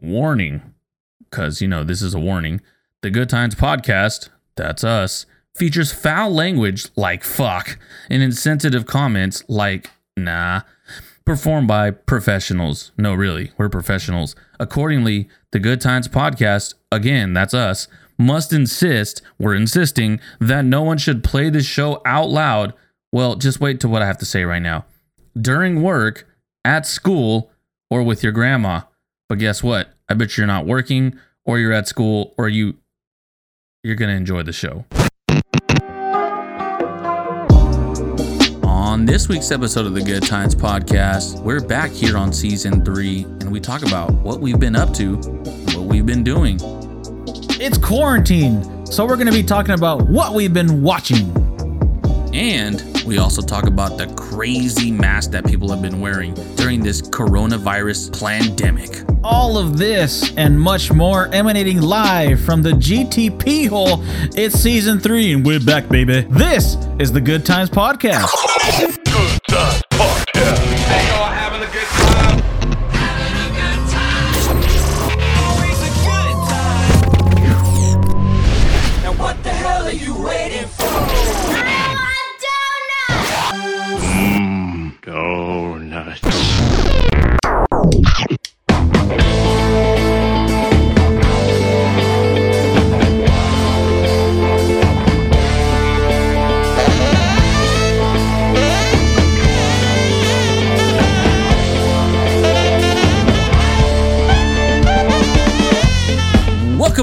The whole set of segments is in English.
Warning, because, you know, this is a warning. The Good Times podcast, that's us, features foul language like fuck and insensitive comments like nah, performed by professionals. No, really, we're professionals. Accordingly, the Good Times podcast, again, that's us, must insist, we're insisting, that no one should play this show out loud. Well, just wait to what I have to say right now. During work, at school, or with your grandma. But guess what? I bet you're not working or you're at school or you you're going to enjoy the show. On this week's episode of the Good Times podcast, we're back here on season 3 and we talk about what we've been up to, what we've been doing. It's quarantine, so we're going to be talking about what we've been watching. And we also talk about the crazy mask that people have been wearing during this coronavirus pandemic. All of this and much more emanating live from the GTP hole. It's season three, and we're back, baby. This is the Good Times Podcast. Good Times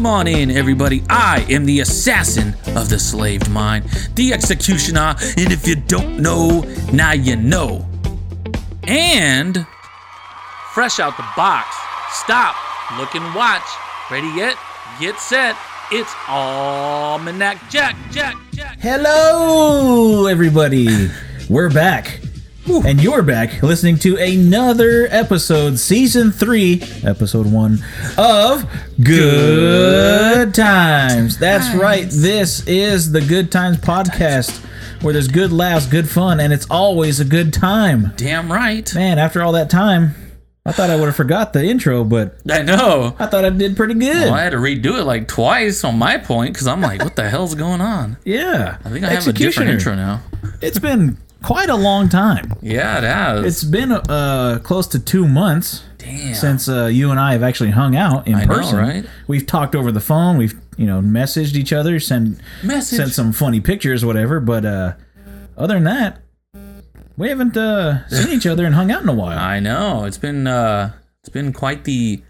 Welcome on in, everybody. I am the assassin of the slaved mind, the executioner, and if you don't know, now you know. And fresh out the box, stop, look and watch. Ready yet? Get set. It's Almanac Jack, Jack, Jack. Hello, everybody. We're back. And you're back listening to another episode, season three, episode one of Good Times. That's right. This is the Good Times podcast where there's good laughs, good fun, and it's always a good time. Damn right. Man, after all that time, I thought I would have forgot the intro, but I know. I thought I did pretty good. Well, I had to redo it like twice on my point because I'm like, what the hell's going on? yeah. I think I have a different intro now. It's been quite a long time. Yeah, it has. It's been uh, close to two months Damn. since uh, you and I have actually hung out in I know, person. right? We've talked over the phone. We've you know messaged each other, sent Message. sent some funny pictures, whatever. But uh, other than that, we haven't uh, seen each other and hung out in a while. I know. It's been uh it's been quite the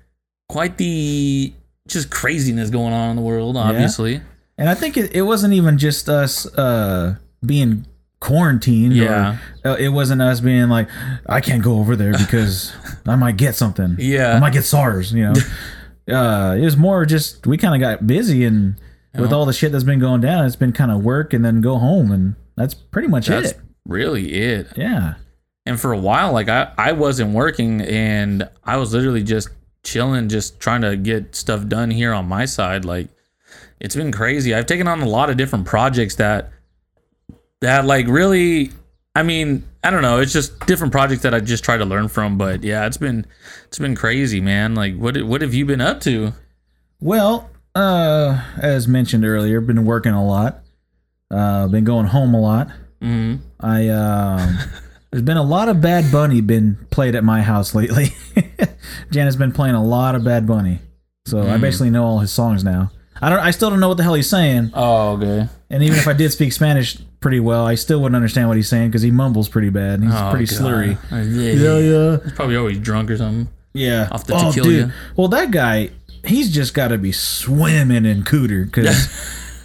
quite the just craziness going on in the world, obviously. And I think it, it wasn't even just us uh, being quarantined. Yeah. Or, uh, it wasn't us being like, I can't go over there because I might get something. Yeah. I might get SARS, you know. uh, it was more just, we kind of got busy and with all the shit that's been going down, it's been kind of work and then go home. And that's pretty much That's it. really it. Yeah. And for a while, like I, I wasn't working and I was literally just chilling, just trying to get stuff done here on my side. Like it's been crazy. I've taken on a lot of different projects that that like really I mean, I don't know, it's just different projects that I just try to learn from. But yeah, it's been it's been crazy, man. Like what what have you been up to? Well, uh, as mentioned earlier, been working a lot. Uh, been going home a lot. hmm I um, there's been a lot of Bad Bunny been played at my house lately. Janet's been playing a lot of Bad Bunny, so I basically know all his songs now. I don't. I still don't know what the hell he's saying, Oh, okay. and even if I did speak Spanish pretty well, I still wouldn't understand what he's saying because he mumbles pretty bad. He's Oh, pretty God. slurry. Uh, Yeah, Yeah, yeah, He's probably always drunk or something. yeah. Off the oh, tequila. dude. Well, that guy, he's just got to be swimming in cooter because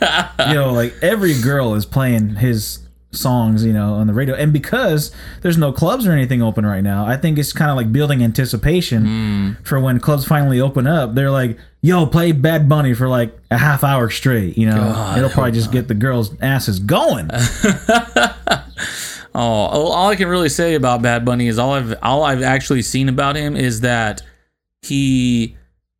you know, like every girl is playing his songs, you know, on the radio. And because there's no clubs or anything open right now, I think it's kind of like building anticipation Hmm. for when clubs finally open up. They're like, "Yo, play Bad Bunny for like a half hour straight." You know, God, it'll probably just get the girls' asses going. Oh, all all I can really say about Bad Bunny is all I've all I've actually seen about him is that he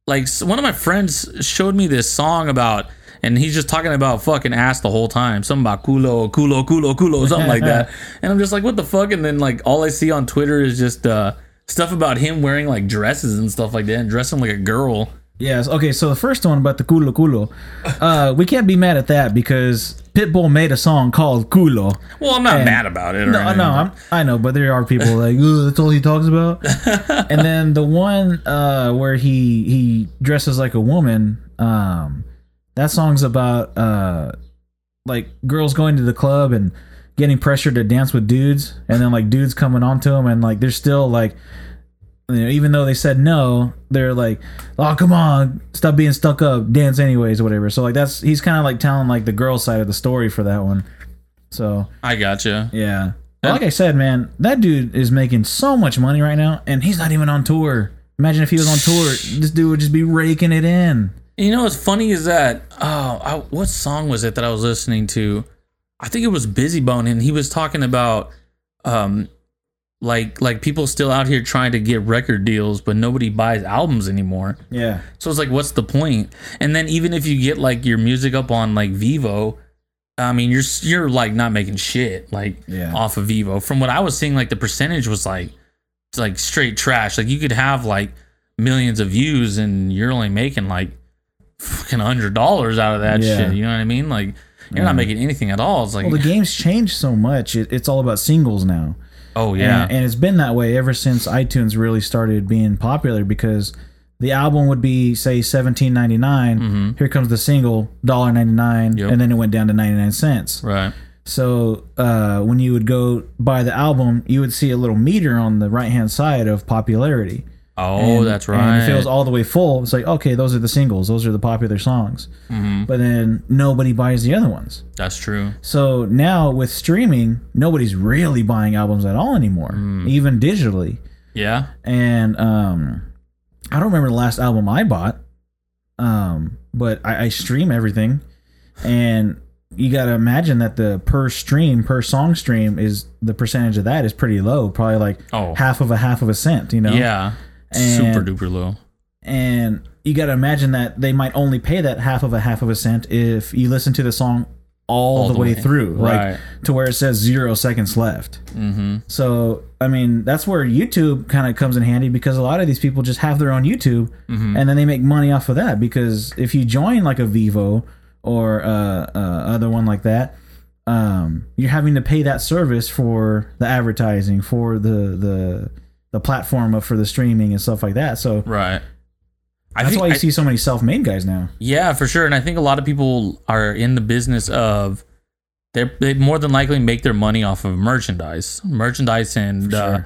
like one of my friends showed me this song about and he's just talking about fucking ass the whole time. Something about culo, culo, culo, culo, something like that. And I'm just like, what the fuck? And then like all I see on Twitter is just uh stuff about him wearing like dresses and stuff like that and dressing like a girl. Yes. Okay. So the first one about the culo culo, uh, we can't be mad at that because Pitbull made a song called Culo. Well, I'm not And- mad about it. No, anything, no, I'm, I know, but there are people like, "Ugh, that's all he talks about. and then the one uh, where he he dresses like a woman, um, that song's about uh, like girls going to the club and getting pressured to dance with dudes, and then like dudes coming onto them, and like they're still like. You know, even though they said no, they're like, "Oh, come on, stop being stuck up, dance anyways, or whatever." So like that's he's kind of like telling like the girl side of the story for that one. So I gotcha. yeah. But like I said, man, that dude is making so much money right now, and he's not even on tour. Imagine if he was on tour, this dude would just be raking it in. You know what's funny is that oh, I, what song was it that I was listening to? I think it was Bizzy Bone, and he was talking about um, like like people still out here trying to get record deals, but nobody buys albums anymore. Yeah. So it's like, what's the point? And then even if you get like your music up on like Vevo, I mean, you're you're like not making shit like Yeah. off of Vevo. From what I was seeing, like the percentage was like like straight trash. Like you could have like millions of views and you're only making like fucking hundred dollars out of that Yeah. shit. You know what I mean? Like you're not making anything at all. It's like, Well, the game's changed so much; it, it's all about singles now. oh yeah, and, and it's been that way ever since iTunes really started being popular because the album would be say seventeen ninety Here comes the single, dollar ninety nine, Mm-hmm. Yep. and then it went down to ninety nine cents. right. So uh, when you would go buy the album, you would see a little meter on the right hand side of popularity. Oh, And- that's right. And it was all the way full, it's like okay, those are the singles, those are the popular songs. Mm-hmm. But then nobody buys the other ones. that's true. So now with streaming, nobody's really buying albums at all anymore, Mm. even digitally. Yeah. And um, I don't remember the last album I bought, um, but I, I stream everything, and you got to imagine that the per stream, per song stream, is the percentage of that is pretty low, probably like Oh. half of a half of a cent, you know? Yeah. And- Super duper low. and you got to imagine that they might only pay that half of a half of a cent if you listen to the song all, the, way, through, Right. like to where it says zero seconds left. Mm-hmm. So, I mean, that's where YouTube kind of comes in handy because a lot of these people just have their own YouTube Mm-hmm. and then they make money off of that. Because if you join like a Vevo or uh, uh, other one like that, um, you're having to pay that service for the advertising, for the the the platform of for the streaming and stuff like that. So Right. I that's think why you I- see so many self-made guys now. Yeah, for sure. And I think a lot of people are in the business of they're, they more than likely make their money off of merchandise, merchandise, and uh,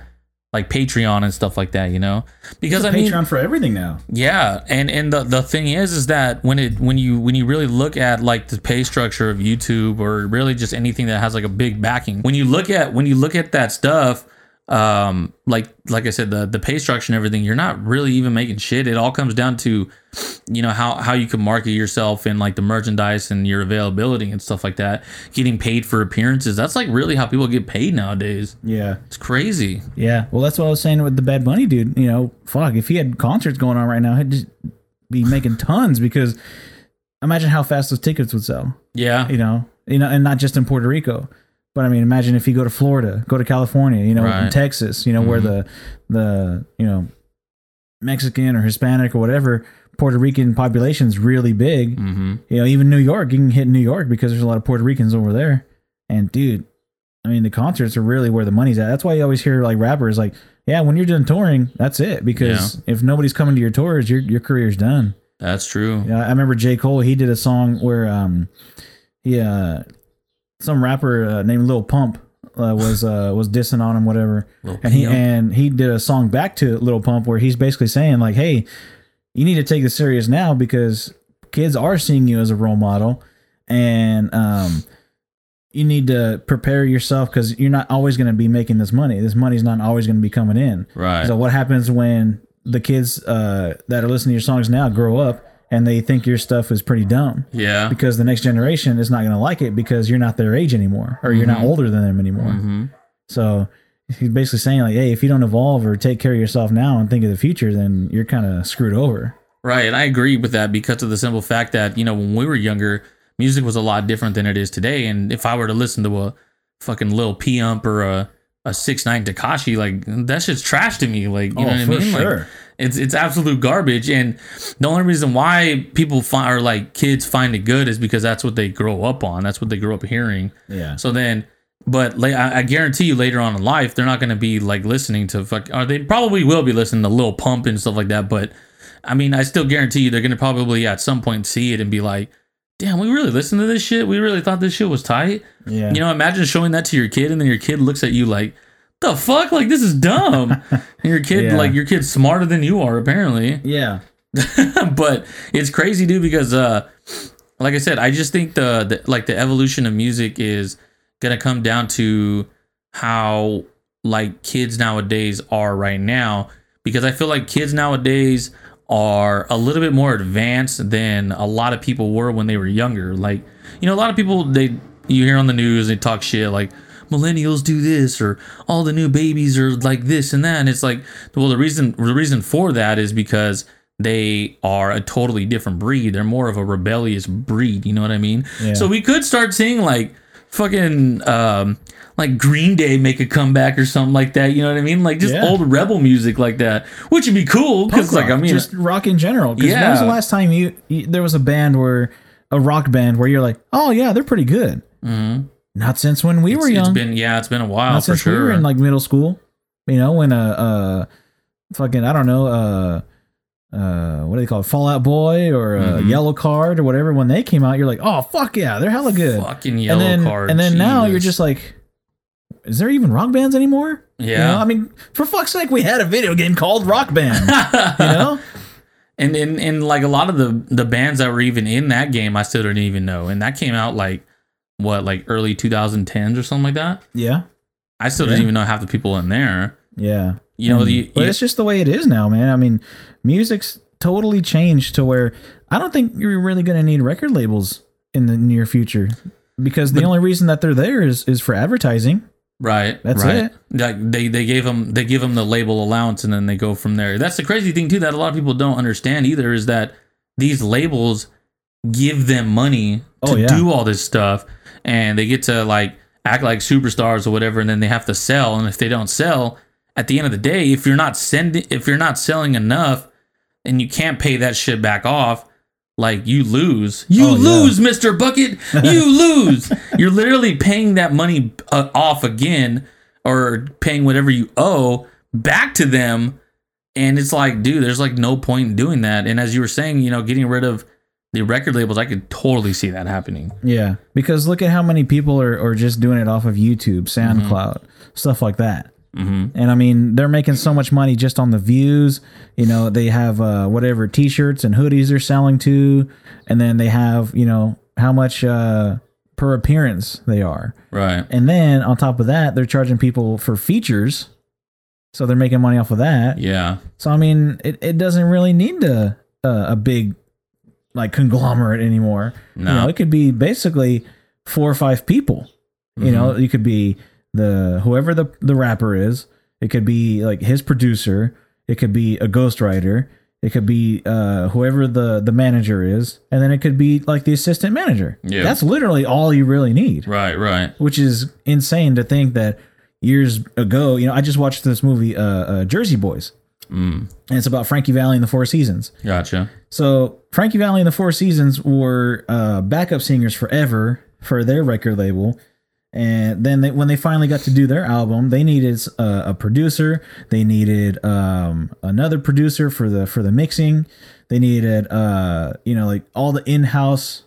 like Patreon and stuff like that. You know, because I Patreon mean, for everything now. yeah, and and the the thing is, is that when it when you when you really look at like the pay structure of YouTube or really just anything that has like a big backing, when you look at when you look at that stuff. Um, like like I said, the the pay structure and everything, you're not really even making shit. It all comes down to, you know, how how you can market yourself and like the merchandise and your availability and stuff like that. Getting paid for appearances. That's like really how people get paid nowadays. Yeah. It's crazy. Yeah, well, that's what I was saying with the Bad Bunny dude. You know, fuck, if he had concerts going on right now, he'd just be making tons because imagine how fast those tickets would sell. Yeah. You know, you know, and not just in Puerto Rico, but I mean, imagine if you go to Florida, go to California, you know, in Right. Texas, you know, where the the you know Mexican or Hispanic or whatever Puerto Rican population is really big. Mm-hmm. You know, even New York, you can hit New York because there's a lot of Puerto Ricans over there. And dude, I mean, the concerts are really where the money's at. That's why you always hear like rappers like, yeah, when you're done touring, that's it. Because if nobody's coming to your tours, your your career's done. That's true. Yeah, I remember J. Cole, he did a song where um he uh some rapper uh, named Lil Pump uh, was uh was dissing on him, whatever. And he and he did a song back to Lil Pump where he's basically saying like, "Hey, you need to take this serious now because kids are seeing you as a role model, and um, you need to prepare yourself because you're not always going to be making this money. This money's not always going to be coming in. Right. So what happens when the kids uh, that are listening to your songs now grow up and they think your stuff is pretty dumb? yeah. Because the next generation is not going to like it because you're not their age anymore or you're not older than them anymore. Mm-hmm. So he's basically saying like, hey, if you don't evolve or take care of yourself now and think of the future, then you're kind of screwed over. Right, and I agree with that because of the simple fact that you know when we were younger, music was a lot different than it is today. And if I were to listen to a fucking Lil Pump or a a six nine Tekashi, like that shit's trash to me. Like you Oh, know what I mean? Like, sure. It's it's absolute garbage. And the only reason why people find or like kids find it good is because that's what they grow up on. That's what they grow up hearing. Yeah. So then, but like I, I guarantee you, later on in life, they're not going to be like listening to fuck. Or they probably will be listening to Lil Pump and stuff like that. But I mean, I still guarantee you, they're going to probably at some point see it and be like, "Damn, we really listened to this shit. We really thought this shit was tight." Yeah. You know, imagine showing that to your kid, and then your kid looks at you like, "The fuck? Like this is dumb." and your kid, Yeah. like your kid's smarter than you are, apparently yeah. but it's crazy, dude, because uh like I said, I just think the, the like the evolution of music is gonna come down to how like kids nowadays are right now. Because I feel like kids nowadays are a little bit more advanced than a lot of people were when they were younger. Like, you know, a lot of people they you hear on the news they talk shit like millennials do this or all the new babies are like this and that and it's like well the reason the reason for that is because they are a totally different breed they're more of a rebellious breed you know what i mean Yeah. so we could start seeing like fucking um like green day make a comeback or something like that you know what i mean like just Yeah. old rebel music like that which would be cool because like i mean just rock in general. 'Cause when Yeah. was the last time you, you there was a band where a rock band where you're like, oh yeah, they're pretty good. Not since when we were Mm-hmm. young. it's been yeah it's been a while Not for since we sure were in like middle school. You know, when uh uh fucking I don't know, uh uh what do they call it? Fallout Boy or uh, Mhm. Yellow Card or whatever, when they came out, you're like, Oh fuck yeah, they're hella good. fucking yellow and then card and then now you're just like is there even rock bands anymore? You Yeah. know, I mean, for fuck's sake, we had a video game called Rock Band. you know? and and and like a lot of the the bands that were even in that game, I still didn't even know, and that came out like what like early 2010s or something like that. Yeah. I still Yeah. didn't even know half the people in there. Yeah. You know, the but you- it's just the way it is now, man. I mean, music's totally changed to where I don't think you're really going to need record labels in the near future because the But- only reason that they're there is is for advertising. right. That's right. it. Like they they gave them they give them the label allowance, and then they go from there. That's the crazy thing too that a lot of people don't understand either is that these labels give them money oh, to Oh, yeah. do all this stuff, and they get to like act like superstars or whatever, and then they have to sell, and if they don't sell, at the end of the day, if you're not sending, if you're not selling enough, and you can't pay that shit back off, like you lose. You Oh, yeah. lose, Mr. Bucket. You lose. You're literally paying that money uh, off again or paying whatever you owe back to them. And it's like, dude, there's like no point in doing that. And as you were saying, you know, getting rid of the record labels, I could totally see that happening. Yeah, because look at how many people are, are just doing it off of YouTube, SoundCloud, stuff like that. Mm-hmm. And I mean, they're making so much money just on the views. You know, they have uh, whatever T-shirts and hoodies they're selling to, and then they have you know how much uh, per appearance they are. Right. And then on top of that, they're charging people for features. So they're making money off of that. Yeah. So I mean, it, it doesn't really need a uh, a big like conglomerate anymore. No. You know, it could be basically four or five people. You know, Mm-hmm. could be the whoever the the rapper is. It could be like his producer. It could be a ghostwriter. It could be uh, whoever the the manager is, and then it could be like the assistant manager. Yeah. That's literally all you really need Right. Right. which is insane to think that years ago, you know, I just watched this movie, uh, uh Jersey Boys, Mm. and it's about Frankie Valli and the Four Seasons. Gotcha. So Frankie Valli and the Four Seasons were uh, backup singers forever for their record label. And then they, when they finally got to do their album, they needed uh, a producer. They needed um, another producer for the for the mixing. They needed uh, you know like all the in house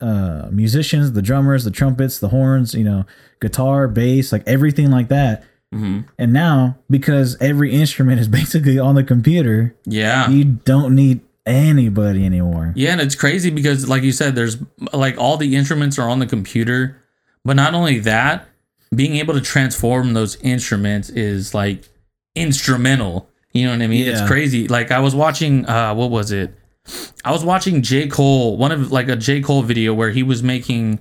uh, musicians, the drummers, the trumpets, the horns, you know, guitar, bass, like everything like that. Hmm And now because every instrument is basically on the computer, Yeah. you don't need anybody anymore. Yeah, and it's crazy because, like you said, there's like all the instruments are on the computer, but not only that, being able to transform those instruments is like instrumental. You know what I mean? Yeah. It's crazy. Like I was watching, uh, what was it? I was watching J Cole, one of like a J Cole video where he was making,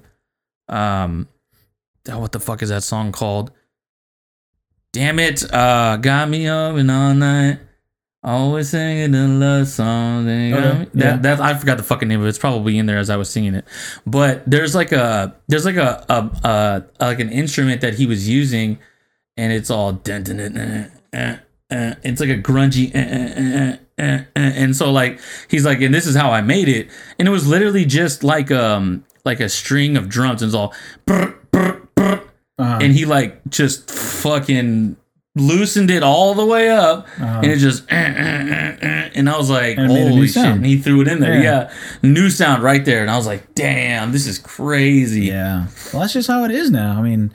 um, oh, what the fuck is that song called? Damn it! Uh, got me up and all night. Always singing the love song. Okay, yeah. That, that I forgot the fucking name of it. It's probably in there as I was singing it. But there's like a there's like a, a, a like an instrument that he was using, and it's all dun, dun, dun, dun, uh, uh, it's like a grungy uh, uh, uh, and so like he's like and this is how I made it and it was literally just like um like a string of drums and it's all brr, Uh-huh. and he like just fucking loosened it all the way up and it just uh, uh, uh, uh, and I was like Uh-huh. And it made a new holy shit sound. and he threw it in there Yeah. yeah. new sound right there and I was like damn this is crazy Yeah. Well, that's just how it is now. I mean,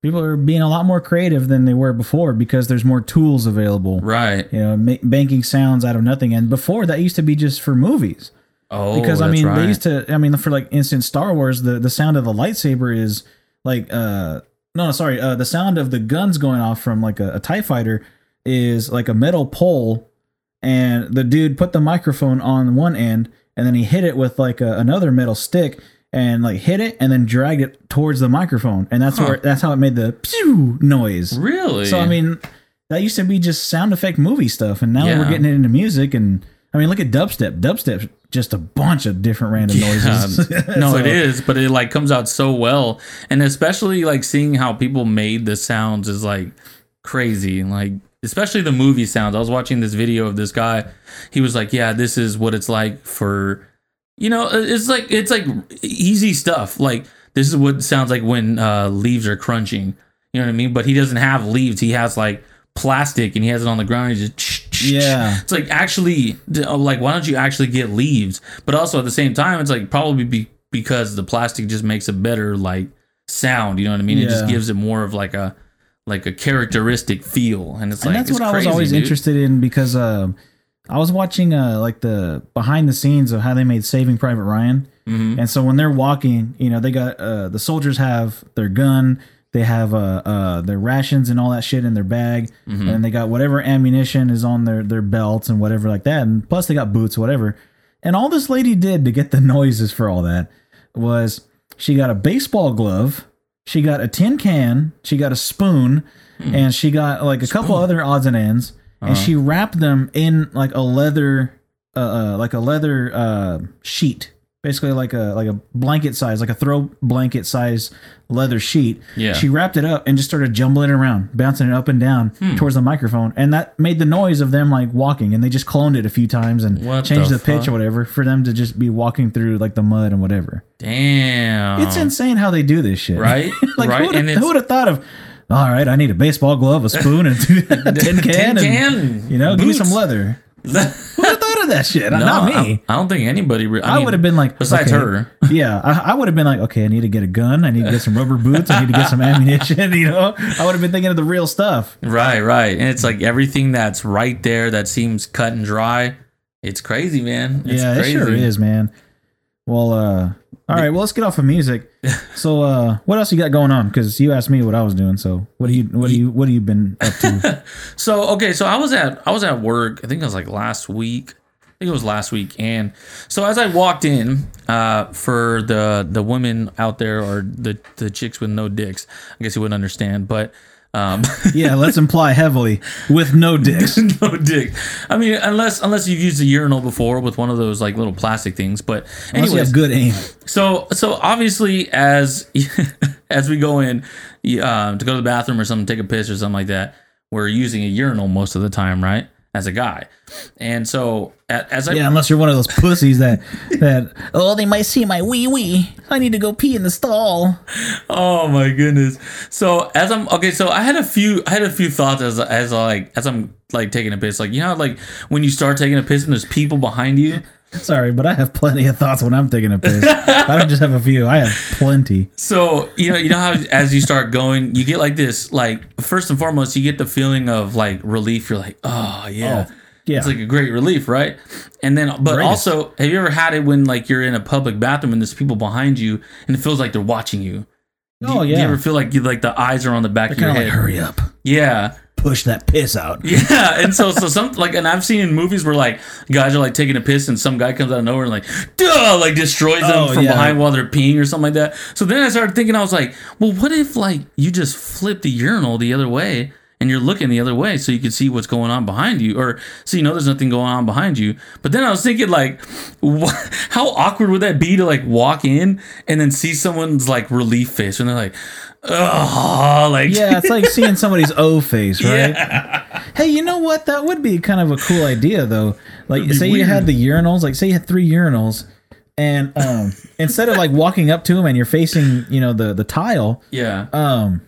people are being a lot more creative than they were before because there's more tools available. right You know, ma- banking sounds out of nothing. And before that used to be just for movies. oh Because I mean, right. they used to. I mean, for like instance, Star Wars, the the sound of the lightsaber is like uh no, no sorry, uh the sound of the guns going off from like a, a Tie Fighter is like a metal pole, and the dude put the microphone on one end, and then he hit it with like a, another metal stick. And like hit it and then dragged it towards the microphone, and that's Huh. where that's how it made the pew noise. really So I mean, that used to be just sound effect movie stuff, and now Yeah. we're getting it into music. And I mean, look at dubstep. Dubstep's just a bunch of different random noises. no, So- it is, but it like comes out so well, and especially like seeing how people made the sounds is like crazy. Like especially the movie sounds. I was watching this video of this guy. He was like, "Yeah, this is what it's like for, you know, it's like it's like easy stuff. Like this is what sounds like when uh, leaves are crunching. You know what I mean? But he doesn't have leaves. He has like plastic, and he has it on the ground. And he just Yeah. it's like actually, uh, like why don't you actually get leaves? But also at the same time, it's like probably be, because the plastic just makes a better like sound. You know what I mean? It just gives it more of like a like a characteristic feel, and it's and like that's what I was always dude. interested in because um, I was watching uh, like the behind the scenes of how they made Saving Private Ryan, Mhm. and so when they're walking, you know, they got uh, the soldiers have their gun, they have uh, uh, their rations and all that shit in their bag, Mm-hmm. and they got whatever ammunition is on their their belts and whatever like that, and plus they got boots, whatever. And all this lady did to get the noises for all that was she got a baseball glove, she got a tin can, she got a spoon, Hmm. and she got like a couple other odds and ends, and Uh-huh. she wrapped them in like a leather, uh, uh like a leather uh, sheet, basically like a like a blanket size, like a throw blanket size leather sheet. Yeah. She wrapped it up and just started jumbling it around, bouncing it up and down Hmm. towards the microphone, and that made the noise of them like walking. And they just cloned it a few times and What changed the the, pitch or whatever for them to just be walking through like the mud and whatever. Damn, It's insane how they do this shit. Right? like Right, who would have thought of? All right, I need a baseball glove, a spoon, and a tin can, Tin and can, you know, give me some leather. Who would have thought of that shit? No, Not me. I, I don't think anybody. Re- I, I, mean, would have been like, besides okay, her. yeah, I, I would have been like, okay, I need to get a gun, I need to get some rubber boots, I need to get some ammunition. You know, I would have been thinking of the real stuff. Right, right, and it's like everything that's right there that seems cut and dry. It's crazy, man. It's yeah, crazy. it sure is, man. Well, uh, all right, well, let's get off of music. So, uh, what else you got going on? Because you asked me what I was doing. So, what do you, what do you, what have you been up to? So okay, so I was at I was at work. I think it was like last week. Think it was last week. And so as I walked in, uh, for the the women out there or the the chicks with no dicks, I guess you wouldn't understand, but um, yeah, let's imply heavily with no dicks. no dick. I mean, unless unless you've used a urinal before with one of those like little plastic things. But Unless you have good aim. so so obviously as as we go in um, to go to the bathroom or something, take a piss or something like that, we're using a urinal most of the time, right? As a guy, and so as I Yeah, unless you're one of those pussies that that oh they might see my wee wee. I need to go pee in the stall. oh my goodness. So as I'm okay, so I had a few I had a few thoughts as as I like as I'm like taking a piss, like you know like when you start taking a piss and there's people behind you. Sorry, but I have plenty of thoughts when I'm taking a piss. I don't just have a few. I have plenty. So you know, you know how as you start going, you get like this, like first and foremost, you get the feeling of like relief. You're like, oh yeah, Oh, yeah. it's like a great relief, right? And then, but Greatest. also, have you ever had it when like you're in a public bathroom and there's people behind you and it feels like they're watching you? Do Oh, you, Do yeah. you ever feel like you like the eyes are on the back of your of head? like hurry up, yeah. Push that piss out. Yeah, and so so some like, and I've seen in movies where like guys are like taking a piss and some guy comes out of nowhere and like, duh, like destroys them Oh, from yeah. behind while they're peeing or something like that. So then I started thinking, I was like, well, what if like you just flip the urinal the other way and you're looking the other way so you can see what's going on behind you, or so you know there's nothing going on behind you. But then I was thinking like, wh- how awkward would that be to like walk in and then see someone's like relief face and they're like. Oh, like Yeah, it's like seeing somebody's O face, right? Hey, you know what? That would be kind of a cool idea, though. Like, say you had the urinals. Like, say you had three urinals, and um, instead of like walking up to them and you're facing, you know, the the tile, yeah. um,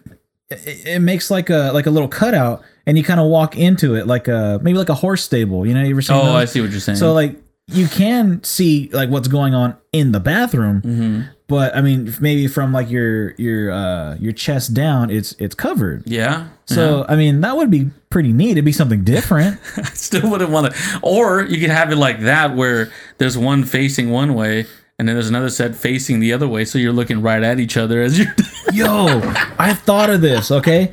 it, it makes like a like a little cutout, and you kind of walk into it like a maybe like a horse stable. You know, you ever seen? oh, those? I see what you're saying. So like you can see like what's going on in the bathroom, Mm-hmm. But I mean maybe from like your your uh your chest down, it's it's covered. yeah. So I mean that would be pretty neat. It'd be something different. I still wouldn't want to. Or you could have it like that, where there's one facing one way, and then there's another set facing the other way, so you're looking right at each other as you're. Yo, I thought of this. Okay.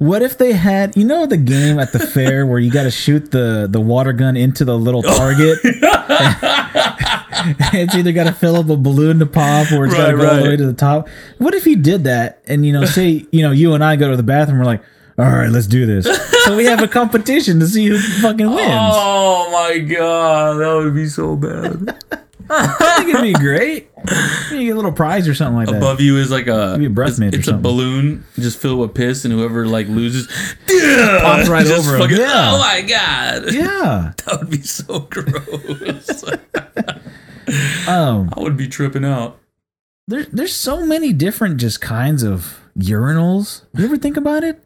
What if they had, you know, the game at the fair where you got to shoot the the water gun into the little target? it's either got to fill up a balloon to pop or it's got to Right, go all the way to the top. What if he did that and, you know, say, you know, you and I go to the bathroom, we're like, all right, let's do this. So we have a competition to see who fucking wins. Oh my god, that would be so bad. I think it'd be great. You get a little prize or something like that. Above you is like a, Maybe a breath it's, mint or it's a something. balloon just filled with piss, and whoever like loses, Pops right just over fucking- Yeah. Oh my god, Yeah. that would be so gross. Um, I would be tripping out. there, there's so many different just kinds of urinals. You ever think about it?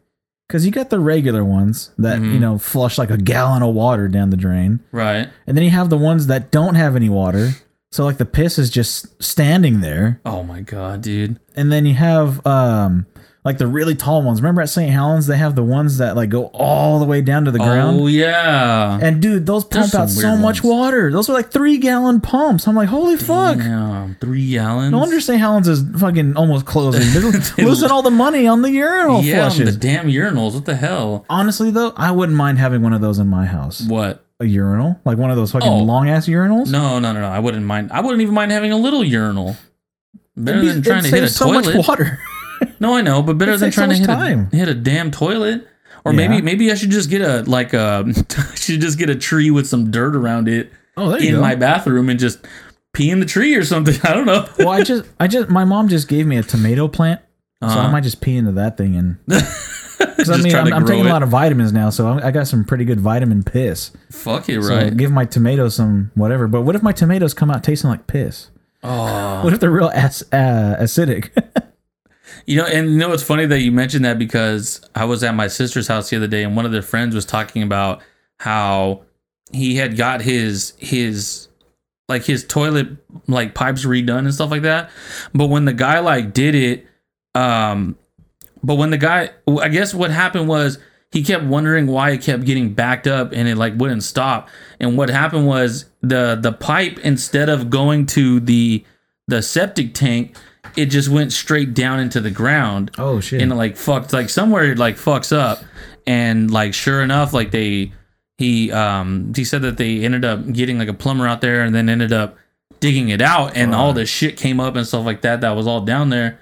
Because you got the regular ones that Mm-hmm. you know flush like a gallon of water down the drain, Right? and then you have the ones that don't have any water. So like the piss is just standing there, Oh my god, dude. and then you have um like the really tall ones. Remember at St. Helens they have the ones that like go all the way down to the ground. Oh yeah. And dude, those There's pump out so weird much water. Those are like three gallon pumps. I'm like, holy fuck. Damn, three gallons. No wonder St. Helens is fucking almost closing. They're losing all the money on the urinal yeah, the damn urinals. What the hell? Honestly, though, I wouldn't mind having one of those in my house. What? A urinal, like one of those fucking Oh. long ass urinals. No, no, no, no. I wouldn't mind. I wouldn't even mind having a little urinal. Better It'd be- than trying to hit a so toilet. much water. No, I know, but better It than so trying to much hit time. a, hit a damn toilet. Or Yeah. maybe maybe I should just get a like a I should just get a tree with some dirt around it Oh, there you in go. my bathroom and just pee in the tree or something. I don't know. well, I just, I just, my mom just gave me a tomato plant, so I Uh-huh. might just pee into that thing and. Because I mean, I'm, I'm taking it. a lot of vitamins now, so I I got some pretty good vitamin piss. Fuck it, So right? give my tomatoes some whatever. But what if my tomatoes come out tasting like piss? oh. What if they're real ac- uh, acidic? You know, and you know it's funny that you mentioned that because I was at my sister's house the other day, and one of their friends was talking about how he had got his his like his toilet like pipes redone and stuff like that. But when the guy like did it, um, but when the guy, I guess what happened was he kept wondering why it kept getting backed up and it like wouldn't stop. And what happened was the the pipe instead of going to the the septic tank, it just went straight down into the ground. Oh shit! and it, like fucked like somewhere it like fucks up. And like sure enough like they he um he said that they ended up getting like a plumber out there and then ended up digging it out. And all this shit came up and stuff like that that was all down there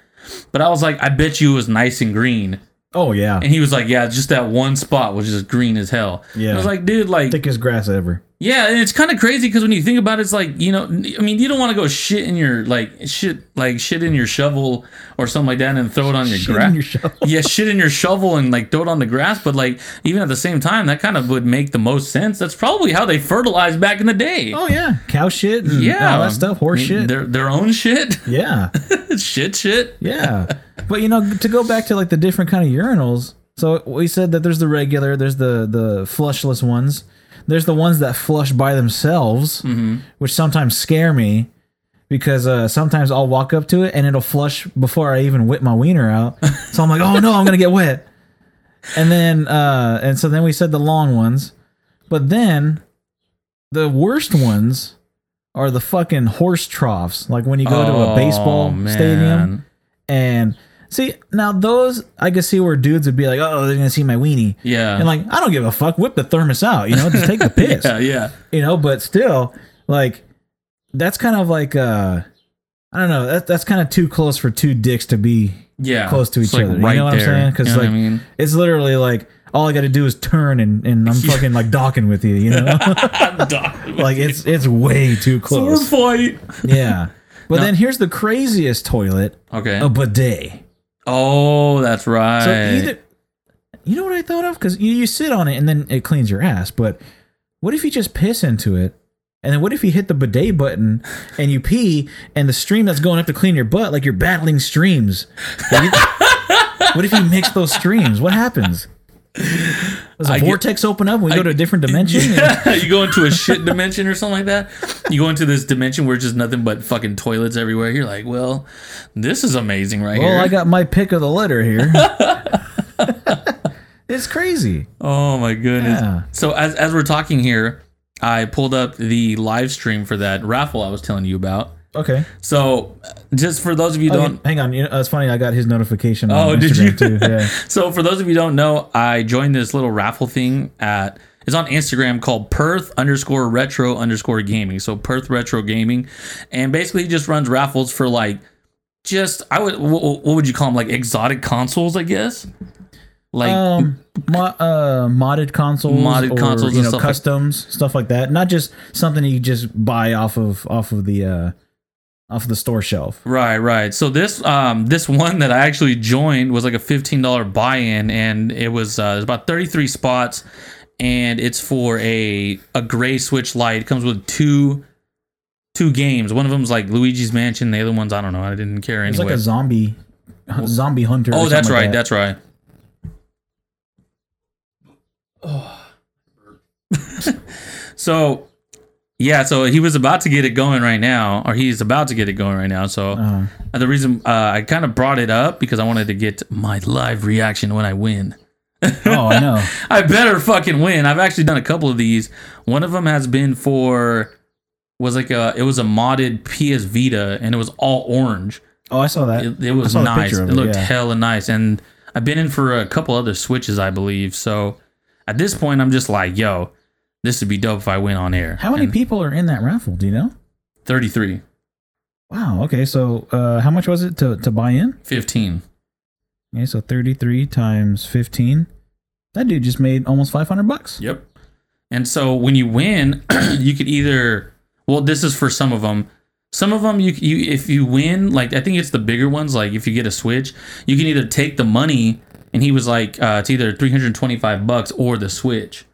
but i was like i bet you it was nice and green oh yeah, and he was like yeah just that one spot was just green as hell Yeah. i was like dude like thickest grass ever. Yeah, and it's kind of crazy because when you think about it, it's like you know, I mean, you don't want to go shit in your like shit like shit in your shovel or something like that and throw it on your grass. your yeah, shit in your shovel and like throw it on the grass. But like even at the same time, that kind of would make the most sense. That's probably how they fertilized back in the day. Oh yeah, cow shit. And yeah, all that stuff. Horse mm, shit. Their their own shit, Yeah, shit, shit. yeah. but you know, to go back to like the different kind of urinals. So we said that there's the regular, there's the the flushless ones, there's the ones that flush by themselves, Mm-hmm. which sometimes scare me because uh, sometimes I'll walk up to it and it'll flush before I even whip my wiener out. So I'm like, oh no, I'm gonna get wet. And then uh, and so then we said the long ones, but then the worst ones are the fucking horse troughs. Like when you go to a baseball Oh, stadium and see now those I could see where dudes would be like, oh, they're gonna see my weenie. Yeah. And like, I don't give a fuck. Whip the thermos out, you know, just take the piss. yeah, yeah. You know, but still, like, that's kind of like uh I don't know, that, that's kind of too close for two dicks to be Yeah. close to each like, other. you know what I'm saying? Because you know like I mean? it's literally like all I gotta do is turn and, and I'm fucking like docking with you, you know? like it's it's way too close. sword fight. Yeah. But then here's the craziest toilet, Okay. a bidet. Oh, that's right. So either, you know what I thought of? Because you, you sit on it and then it cleans your ass. But what if you just piss into it? And then what if you hit the bidet button and you pee and the stream that's going up to clean your butt, like you're battling streams? Like you- what if you mix those streams? What happens? Does a I get- vortex open up? and We go to a different dimension. and- you go into a shit dimension or something like that. You go into this dimension where it's just nothing but fucking toilets everywhere. You're like, well, this is amazing right well, here. Well, I got my pick of the litter here. it's crazy. oh my goodness. Yeah. So as as we're talking here, I pulled up the live stream for that raffle I was telling you about. Okay. So just for those of you Okay, don't hang on. You know, it's funny. I got his notification. On Oh, did Instagram you? Too. Yeah. So for those of you don't know, I joined this little raffle thing at it's on Instagram called Perth underscore retro underscore gaming. So Perth retro gaming, and basically he just runs raffles for like just I would what, what would you call them like exotic consoles I guess like um, mo- uh, modded consoles, Modded or, consoles you and know, stuff like- customs, stuff like that. Not just something you just buy off of off of the uh, off the store shelf. Right, right. So this um this one that I actually joined was like a fifteen dollar buy in, and it was uh, there's about thirty three spots, and it's for a a gray Switch Lite. It comes with two two games. One of them's like Luigi's Mansion. The other one's I don't know. I didn't care It's like a zombie zombie hunter. oh, that's something like right. that. That's right. Oh. so yeah, so he was about to get it going right now, or he's about to get it going right now. So Uh, uh, the reason uh, I kind of brought it up because I wanted to get my live reaction when I win. oh, I know. I better fucking win. I've actually done a couple of these. One of them has been for was like a it was a modded PS Vita and it was all orange. Oh, I saw that. It, it was nice. It it, looked yeah. hella nice and I've been in for a couple other switches I believe. So at this point I'm just like, yo, this would be dope if I went on air. How many And people are in that raffle? Do you know? 33. Wow. Okay. So, uh, how much was it to to buy in? 15. Okay, so thirty three times fifteen. That dude just made almost five hundred bucks. Yep. And so when you win, you could either well, this is for some of them. Some of them you you if you win, like I think it's the bigger ones. Like if you get a Switch, you can either take the money, and he was like, uh, it's either three hundred twenty five bucks or the Switch.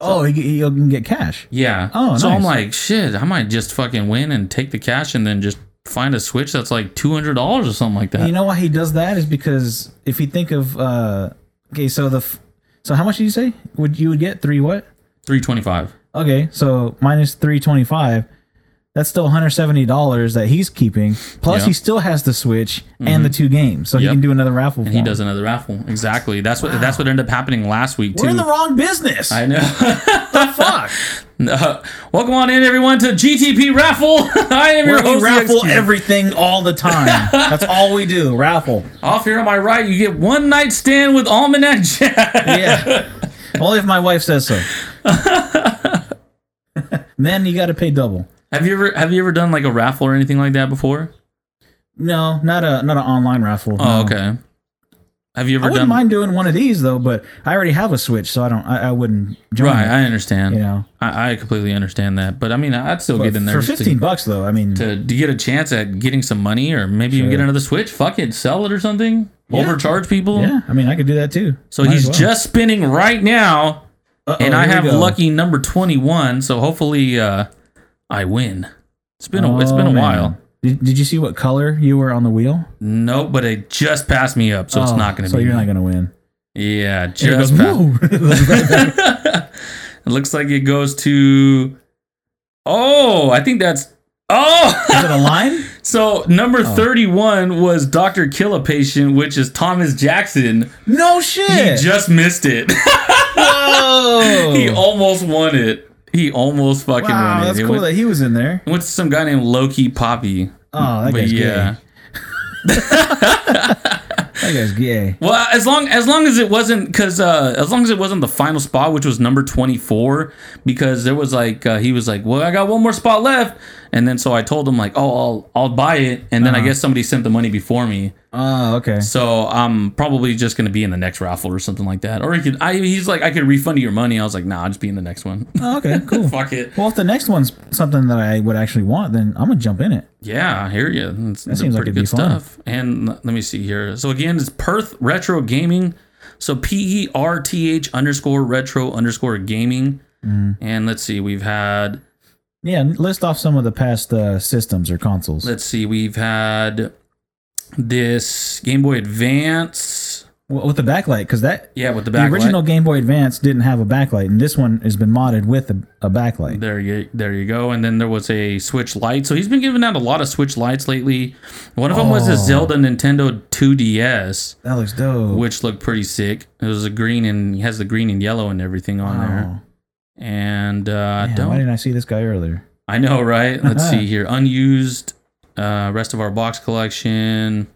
Oh, he, can get cash. Yeah. Oh, So I'm like, shit, I might just fucking win and take the cash and then just find a Switch that's like two hundred dollars or something like that. You know why he does that is because if you think of uh, okay, so the f- so how much did you say would you would get three what? Three twenty five. Okay, so minus three twenty five. That's still one hundred seventy dollars that he's keeping. Plus, Yeah. he still has the Switch and the two games, so he can do another raffle. And he does another raffle. Exactly. That's what that's what ended up happening last week too. We're in the wrong business. I know. the fuck? Uh, welcome on in, everyone, to GTP Raffle. I am your Where we raffle everything all the time. That's all we do. Raffle. Off here on my right, you get one night stand with Almanac Jack. Yeah. Only if my wife says so. then you got to pay double. Have you ever have you ever done like a raffle or anything like that before? No, not a not an online raffle. Oh, no. okay. Have you ever? I wouldn't done? mind doing one of these though, but I already have a Switch, so I don't. I, I wouldn't join. Right, it, I understand. you know, I, I completely understand that, but I mean, I'd still But get in there for fifteen to, bucks though. I mean, to, to get a chance at getting some money, or maybe even get another Switch. Fuck it, sell it or something. Yeah. Overcharge people. yeah. I mean, I could do that too. So Might he's well. just spinning right now, Uh-oh, and I have lucky number twenty-one. So hopefully, uh, I win. It's been a, it's been Oh, a man. while. Did, did you see what color you were on the wheel? Nope, but it just passed me up, so it's Oh, not going to So be. you're me. not gonna win. yeah, And it goes, just. It looks like it goes to. Oh, I think that's. Oh, Is it a line? so number oh. thirty-one was Doctor Kill a Patient, which is Thomas Jackson. No shit, He just missed it. Whoa. he almost won it. He almost fucking wow, won it. that's It cool went, that he was in there. went to some guy named Loki Poppy. Oh, that but guy's yeah. gay. That guy's gay. Well, as long as long as it wasn't because uh, as long as it wasn't the final spot, which was number twenty four, because there was like uh, he was like, well, I got one more spot left, And then so I told him like, oh, I'll I'll buy it, and then I guess somebody sent the money before me. Oh, okay. So I'm probably just gonna be in the next raffle or something like that. Or he could, I, he's like, I could refund you your money. I was like, nah, I'll just be in the next one. Oh, okay, cool. Fuck it. Well, if the next one's something that I would actually want, then I'm gonna jump in it. Yeah, I hear you. It's, it's seems like it'd be good fun. stuff. And let me see here. So again, it's Perth Retro Gaming. So P E R T H underscore retro underscore gaming. Mm. And let's see, we've had Yeah, list off some of the past uh, systems or consoles. let's see, we've had this Game Boy Advance. Well, with the backlight, because that Yeah, with the the original Game Boy Advance didn't have a backlight, and this one has been modded with a, a backlight. There you there you go. And then there was a Switch Lite. So he's been giving out a lot of Switch Lites lately. One of them was a Oh. Zelda Nintendo 2DS, That looks dope. which looked pretty sick. It was a green and has the green and yellow and everything on there. And uh Man, why don't didn't I see this guy earlier? I know, right? Let's see here. Unused uh rest of our box collection.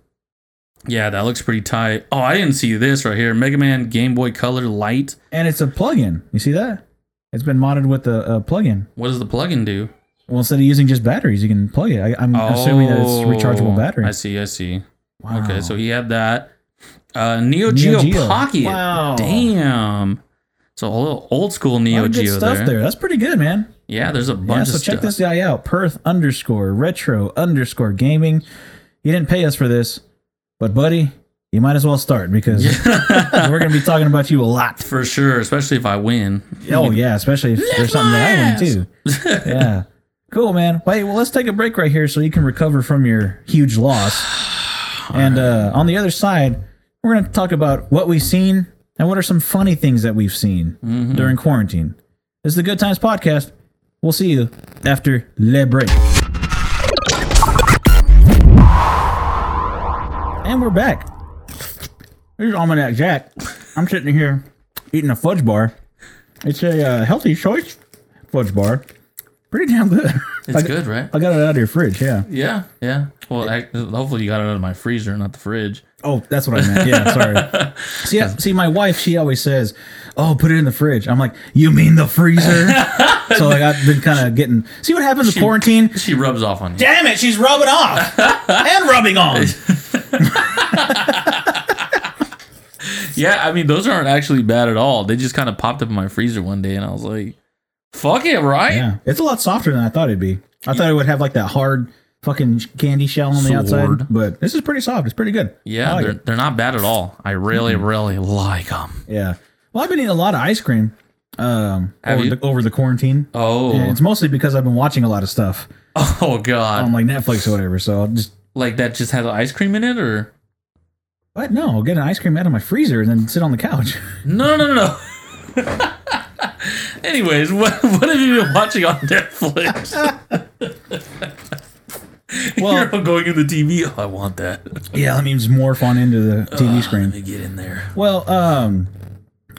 Yeah, that looks pretty tight. Oh, I didn't see this right here. Mega Man Game Boy Color Light. And it's a plug-in. You see that? It's been modded with a, a plug-in. What does the plugin do? Well, instead of using just batteries, you can plug it. I, I'm assuming that it's rechargeable Oh, battery. I see, I see. Wow. Okay, so he had that. Uh, Neo, Neo Geo, Geo. Pocket. Wow. Damn. So a little old school Neo Geo stuff there. there. That's pretty good, man. Yeah, there's a bunch. Of stuff. Yeah, so check stuff. this guy out. Perth underscore retro underscore gaming. You didn't pay us for this, but buddy, you might as well start because we're gonna be talking about you a lot. For sure, especially if I win. Oh yeah, especially if there's something that I win too. yeah. Cool, man. Wait, well, let's take a break right here so you can recover from your huge loss. And uh, on the other side, we're going to talk about what we've seen and what are some funny things that we've seen during quarantine. This is the Good Times Podcast. We'll see you after Le Break. And we're back. Here's Almanac Jack. I'm sitting here eating a fudge bar. It's a uh, healthy choice fudge bar. Pretty damn good. It's I, good, right? I got it out of your fridge, yeah. Yeah, yeah. Well, I, hopefully you got it out of my freezer, not the fridge. Oh, that's what I meant. Yeah, sorry. see, I- see, my wife, she always says, "Oh, put it in the fridge." I'm like, "You mean the freezer?" so like, I've been kind of getting. See what happens with quarantine? She rubs off on you. Damn it, she's rubbing off and rubbing on. Yeah, I mean those aren't actually bad at all. They just kind of popped up in my freezer one day, and I was like, "Fuck it, right?" Yeah, it's a lot softer than I thought it'd be. I thought it would have like that hard fucking candy shell on the Sword. outside, but this is pretty soft. It's pretty good. Yeah, like they're, it. they're not bad at all. I really, Mm-hmm. really like them. Yeah. Well, I've been eating a lot of ice cream um, over the, over the quarantine. Oh, And it's mostly because I've been watching a lot of stuff oh god! on like Netflix or whatever. So I'll just like that just has ice cream in it, or what? No, I'll get an ice cream out of my freezer and then sit on the couch. no, no, no, no. Anyways, what what have you been watching on Netflix? Well- You're going in the TV. Oh, I want that. yeah, let me just morph on into the TV Let screen. me get in there. Well, um,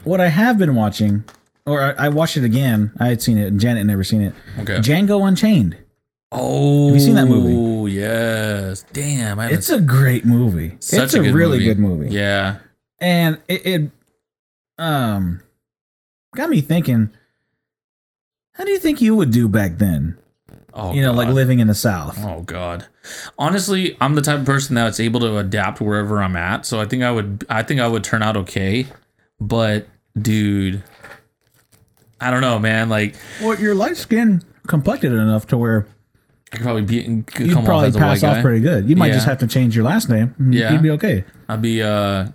what I have been watching, or I, I watched it again. I had seen it, and Janet had never seen it. Okay. Django Unchained. Oh, have you seen that movie? Oh yes. Damn, I It's a great movie. Such it's a, really good movie. Yeah. and it, it um got me thinking. How do you think you would do back then? Oh, you know, like living in the South. Oh God. Honestly, I'm the type of person that's able to adapt wherever I'm at. So I think I would I think I would turn out okay. But dude, I don't know, man. Like Well, your light skin complected enough to where I could probably be could you'd come off probably as a white pass off guy. pretty good. You might just have to change your last name. Yeah. You'd be okay. I'd be uh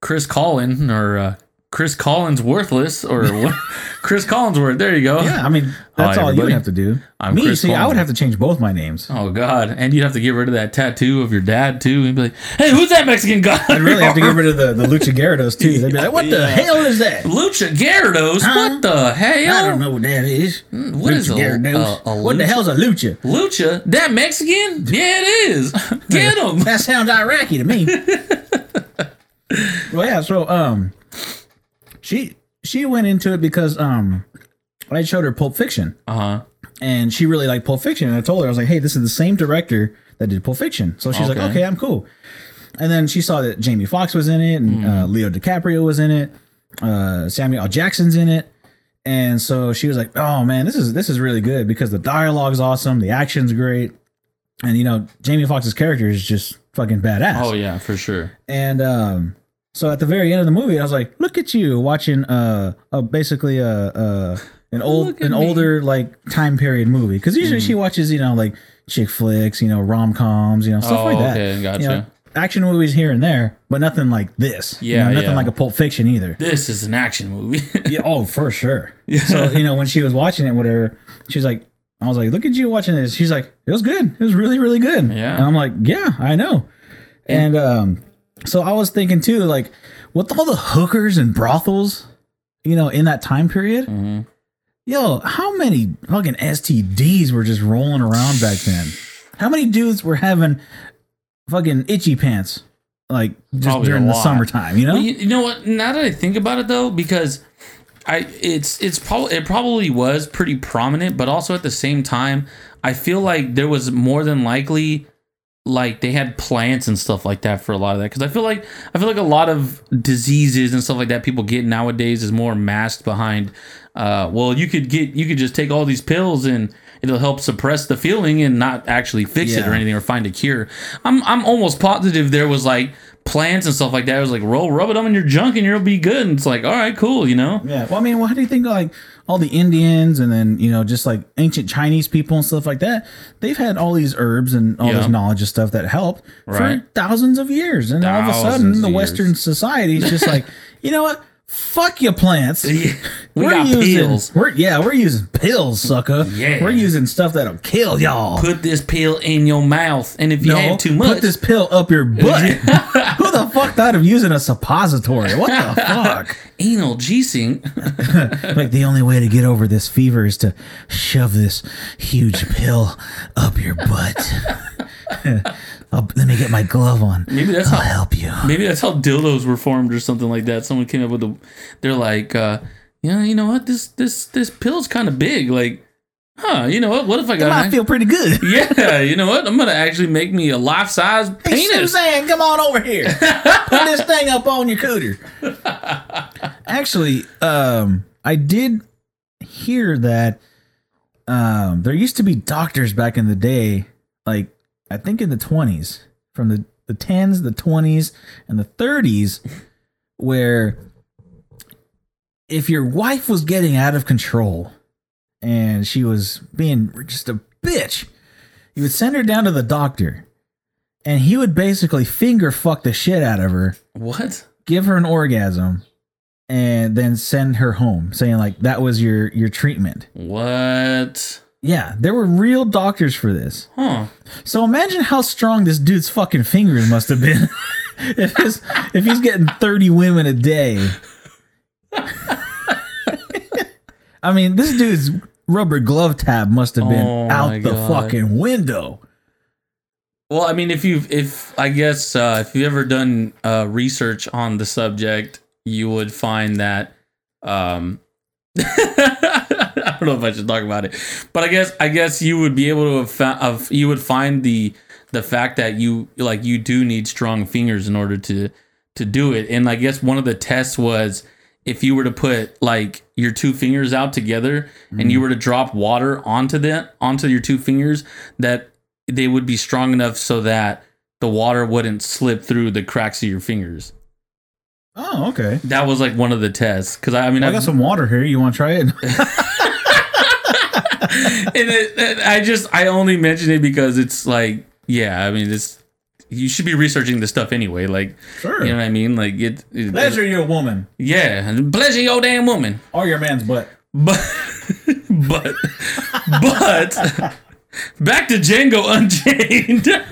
Chris Collin or uh Chris Collins worthless or what? Chris Collinsworth. There you go. Yeah, I mean, that's Hi, all you would have to do. I'm Me, Chris see, I would have to change both my names. Oh God! And you'd have to get rid of that tattoo of your dad too, and be like, "Hey, who's that Mexican guy?" I'd really have to get rid of the, the Lucha Gyarados too. They'd be like, what the Yeah. hell is that? Lucha Gyarados. Huh? What the hell? I don't know what that is. What is a, Gyarados. a, a what the lucha- hell's a lucha? Lucha? That Mexican? Yeah, it is. Get him. That sounds Iraqi to me. well, yeah. So, um, she she went into it because um, I showed her Pulp Fiction, Uh huh. and she really liked Pulp Fiction. And I told her I was like, "Hey, this is the same director that did Pulp Fiction." So she's like, Okay. "Okay, I'm cool." And then she saw that Jamie Foxx was in it, and uh, Leo DiCaprio was in it, uh, Samuel L. Jackson's in it, and so she was like, "Oh man, this is this is really good because the dialogue's awesome, the action's great, and you know Jamie Foxx's character is just fucking badass." Oh yeah, for sure. And um, so at the very end of the movie, I was like, "Look at you watching uh, uh basically a uh, an old an me. older like time period movie because usually she watches you know like chick flicks, you know rom coms, you know stuff Oh, like that. okay, gotcha. You know, action movies here and there, but nothing like this. You Yeah, know, nothing yeah. like a Pulp Fiction either. This is an action movie. yeah, oh, for sure. Yeah. So you know when she was watching it, whatever, she's like. I was like, look at you watching this. She's like, it was good. It was really, really good. Yeah. And I'm like, yeah, I know. And um, so I was thinking too, like, with all the hookers and brothels, you know, in that time period, Mhm. yo, how many fucking STDs were just rolling around back then? How many dudes were having fucking itchy pants, like just Probably during the summertime? You know? Well, you, you know what? Now that I think about it, though, because I it's it's probably it probably was pretty prominent, but also at the same time, I feel like there was more than likely like they had plants and stuff like that for a lot of that because I feel like I feel like a lot of diseases and stuff like that people get nowadays is more masked behind uh well you could get you could just take all these pills and it'll help suppress the feeling and not actually fix it or anything or find a cure. I'm I'm almost positive there was like plants and stuff like that. It was like roll rub it on your junk and you'll be good. And it's like all right, cool, you know. Yeah. Well, I mean, well, how do you think like all the Indians and then you know just like ancient Chinese people and stuff like that? They've had all these herbs and all Yeah. this knowledge and stuff that helped Right. for thousands of years, and all of a sudden, the of Western society is just like, you know what? Fuck your plants. We we're got using, pills. We're yeah, we're using pills, sucker. Yeah. we're using stuff that'll kill y'all. Put this pill in your mouth, and if you no, have too much, put this pill up your butt. Who the fuck thought of using a suppository? What the fuck? anal juicing. like the only way to get over this fever is to shove this huge pill up your butt. Let me get my glove on. Maybe that's I'll how help you. maybe that's how dildos were formed or something like that. Someone came up with a they're like, uh, yeah, you know what, this this this pill's kind of big. Like, huh, you know what? What if I I got feel pretty good. Yeah, you know what? I'm gonna actually make me a life size Hey, penis. Suzanne, come on over here. Put this thing up on your cooter. Actually, um, I did hear that um, there used to be doctors back in the day, like I think in the 20s, from the, the 10s, the 20s, and the 30s, where if your wife was getting out of control and she was being just a bitch, you would send her down to the doctor and he would basically finger fuck the shit out of her, What? give her an orgasm, and then send her home, saying like that was your your treatment. What? Yeah, there were real doctors for this. Huh? So imagine how strong this dude's fucking fingers must have been if his, if he's getting thirty women a day. I mean, this dude's rubber glove tab must have been Oh out the God. fucking window. Well, I mean, if you've, if I guess, uh, if you've ever done uh, research on the subject, you would find that. Um, don't know if I should talk about it, but I guess, I guess you would be able to have, fa- of, you would find the the fact that you like you do need strong fingers in order to to do it, and I guess one of the tests was if you were to put like your two fingers out together and you mm. were to drop water onto them onto your two fingers that they would be strong enough so that the water wouldn't slip through the cracks of your fingers. Oh, okay. That was like one of the tests because I, I mean I I've- got some water here. You want to try it? and it, and I just I only mention it because it's like yeah I mean it's you should be researching this stuff anyway like Sure. you know what I mean like it, it Pleasure your woman yeah pleasure your damn woman or your man's butt. but but but back to Django Unchained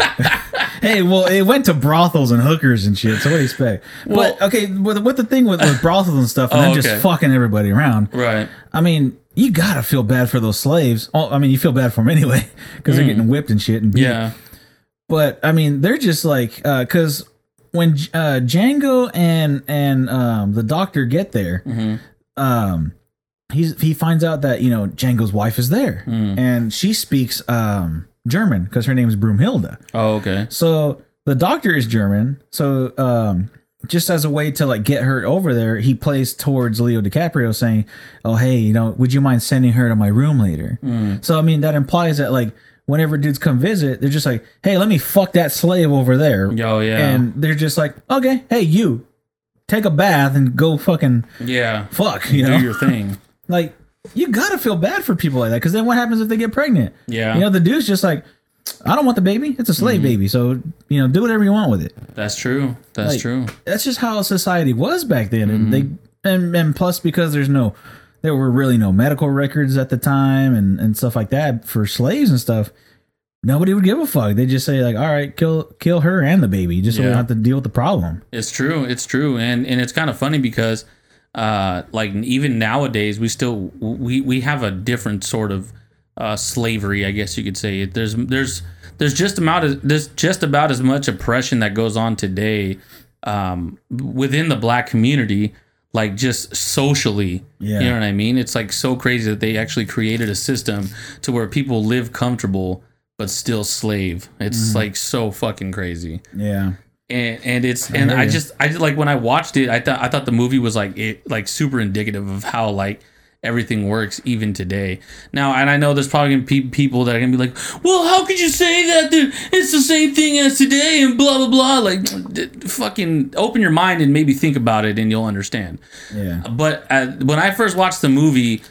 Hey, well, it went to brothels and hookers and shit. So what do you expect? Well- but okay, with, with the thing with, with brothels and stuff, and Oh, then okay. just fucking everybody around. right I mean, you gotta feel bad for those slaves. Oh, I mean, you feel bad for them anyway because they're getting whipped and shit. And beat. Mm. yeah But I mean, they're just like because when uh, Django and and um, the doctor get there, Mm-hmm. um, he's he finds out that you know Django's wife is there, Mm. and she speaks um, German because her name is Broomhilda. oh okay So the doctor is German. So um, just as a way to like get her over there, he plays towards Leo DiCaprio saying, "Oh, hey, you know, would you mind sending her to my room later?" Mm. So I mean, that implies that like whenever dudes come visit, they're just like, "Hey, let me fuck that slave over there," Oh yeah. and they're just like, "Okay, hey, you take a bath and go fucking yeah. fuck," you know, Do your thing. like you gotta feel bad for people like that because then what happens if they get pregnant? Yeah. You know, the dude's just like, I don't want the baby. It's a slave Mm-hmm. baby. So, you know, do whatever you want with it. That's true. That's Like, true. That's just how society was back then. And Mm-hmm. they and, and plus because there's no there were really no medical records at the time and, and stuff like that for slaves and stuff. Nobody would give a fuck. They just say like, all right, kill kill her and the baby, just so we don't have to deal with the problem. It's true. It's true. And and it's kind of funny because uh like even nowadays we still we we have a different sort of uh slavery, I guess you could say. There's there's there's just amount of there's just about as much oppression that goes on today um within the black community like just socially Yeah. you know what i mean it's like so crazy that they actually created a system to where people live comfortable but still slave it's like so fucking crazy Yeah. and and it's and hear I just I just like when I watched it, I thought I thought the movie was like it like super indicative of how like everything works even today. Now, and I know there's probably gonna be people that are gonna be like, "Well, how could you say that? That It's the same thing as today," and blah blah blah. Like, d- fucking open your mind and maybe think about it, and you'll understand. Yeah. But uh, when I first watched the movie,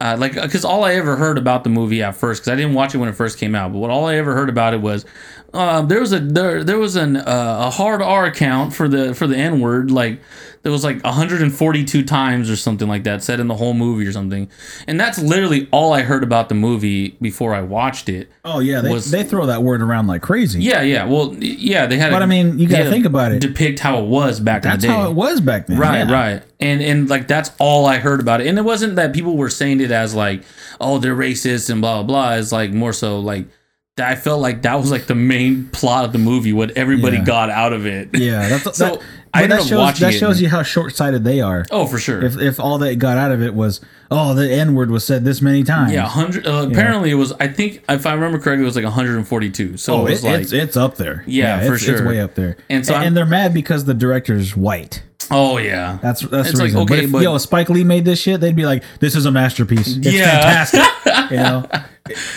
uh, like, because all I ever heard about the movie at first, because I didn't watch it when it first came out, but what all I ever heard about it was uh, there was a there there was an uh, a hard R count for the for the N word, like there was like 142 times or something like that said in the whole movie or something, and that's literally all I heard about the movie before I watched it. Oh yeah, they, Was- they throw that word around like crazy. Yeah, yeah, well, yeah, they had. But I mean, you gotta think about it. Depict how it was back That's in the day. how it was back then. Right, yeah. right. And and like that's all I heard about it. And it wasn't that people were saying it as like, oh, they're racist and blah blah blah. It's like more so like I felt like that was like the main plot of the movie, what everybody Yeah. got out of it. Yeah, that's So, that, I that up shows watching that shows and- you how short sighted they are. Oh, for sure. If if all they got out of it was oh the N word was said this many times. yeah, hundred. Uh, apparently, it was. I think if I remember correctly, it was like 142. So Oh, it was it, like, it's it's up there. Yeah, for it's, It's way up there. And so and, I'm- they're mad because the director's white. oh yeah, That's that's It's the like, okay, but if but- yo Spike Lee made this shit, they'd be like, "This is a masterpiece. It's Yeah. fantastic." you know,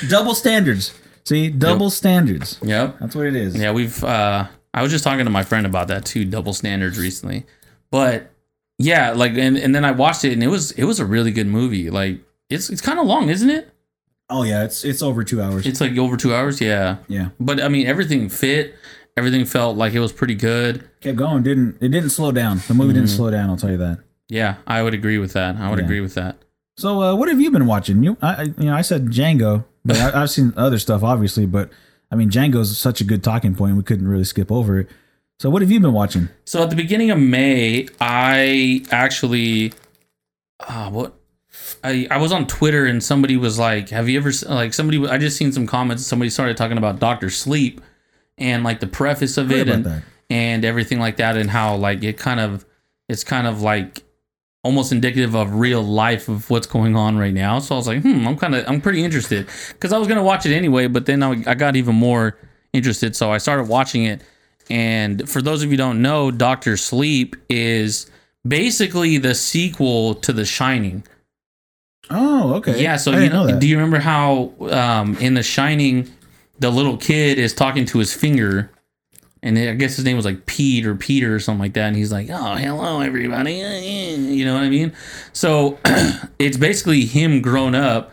double standards. See, double standards. yep. That's what it is. Yeah, we've. uh I was just talking to my friend about that too, double standards recently. But yeah, like and, and then I watched it and it was it was a really good movie. Like it's it's kind of long, isn't it? Oh yeah, it's it's over two hours. It's like over two hours. Yeah, yeah, but I mean everything fit. Everything felt like it was pretty good. kept going. Didn't it? Didn't slow down. The movie didn't Mm-hmm. slow down. I'll tell you that. Yeah, I would agree with that. I would Yeah. agree with that. So, uh, what have you been watching? You, I- you know, I said Django, but I, I've seen other stuff, obviously. But I mean, Django's such a good talking point. We couldn't really skip over it. So, what have you been watching? So at the beginning of May, I actually, uh, what, I I was on Twitter and somebody was like, "Have you ever like somebody?" I just seen some comments. Somebody started talking about Doctor Sleep and like the preface of it and that. and everything like that, and how like it kind of it's kind of like almost indicative of real life of what's going on right now. So I was like, hmm, I'm kind of I'm pretty interested because I was gonna watch it anyway, but then I, I got even more interested, so I started watching it. And for those of you who don't know, Doctor Sleep is basically the sequel to The Shining. Oh, okay. Yeah, so you know, know do you remember how um, in The Shining, the little kid is talking to his finger, and I guess his name was like Pete or Peter or something like that, and he's like, "Oh, hello, everybody," you know what I mean? So it's basically him grown up,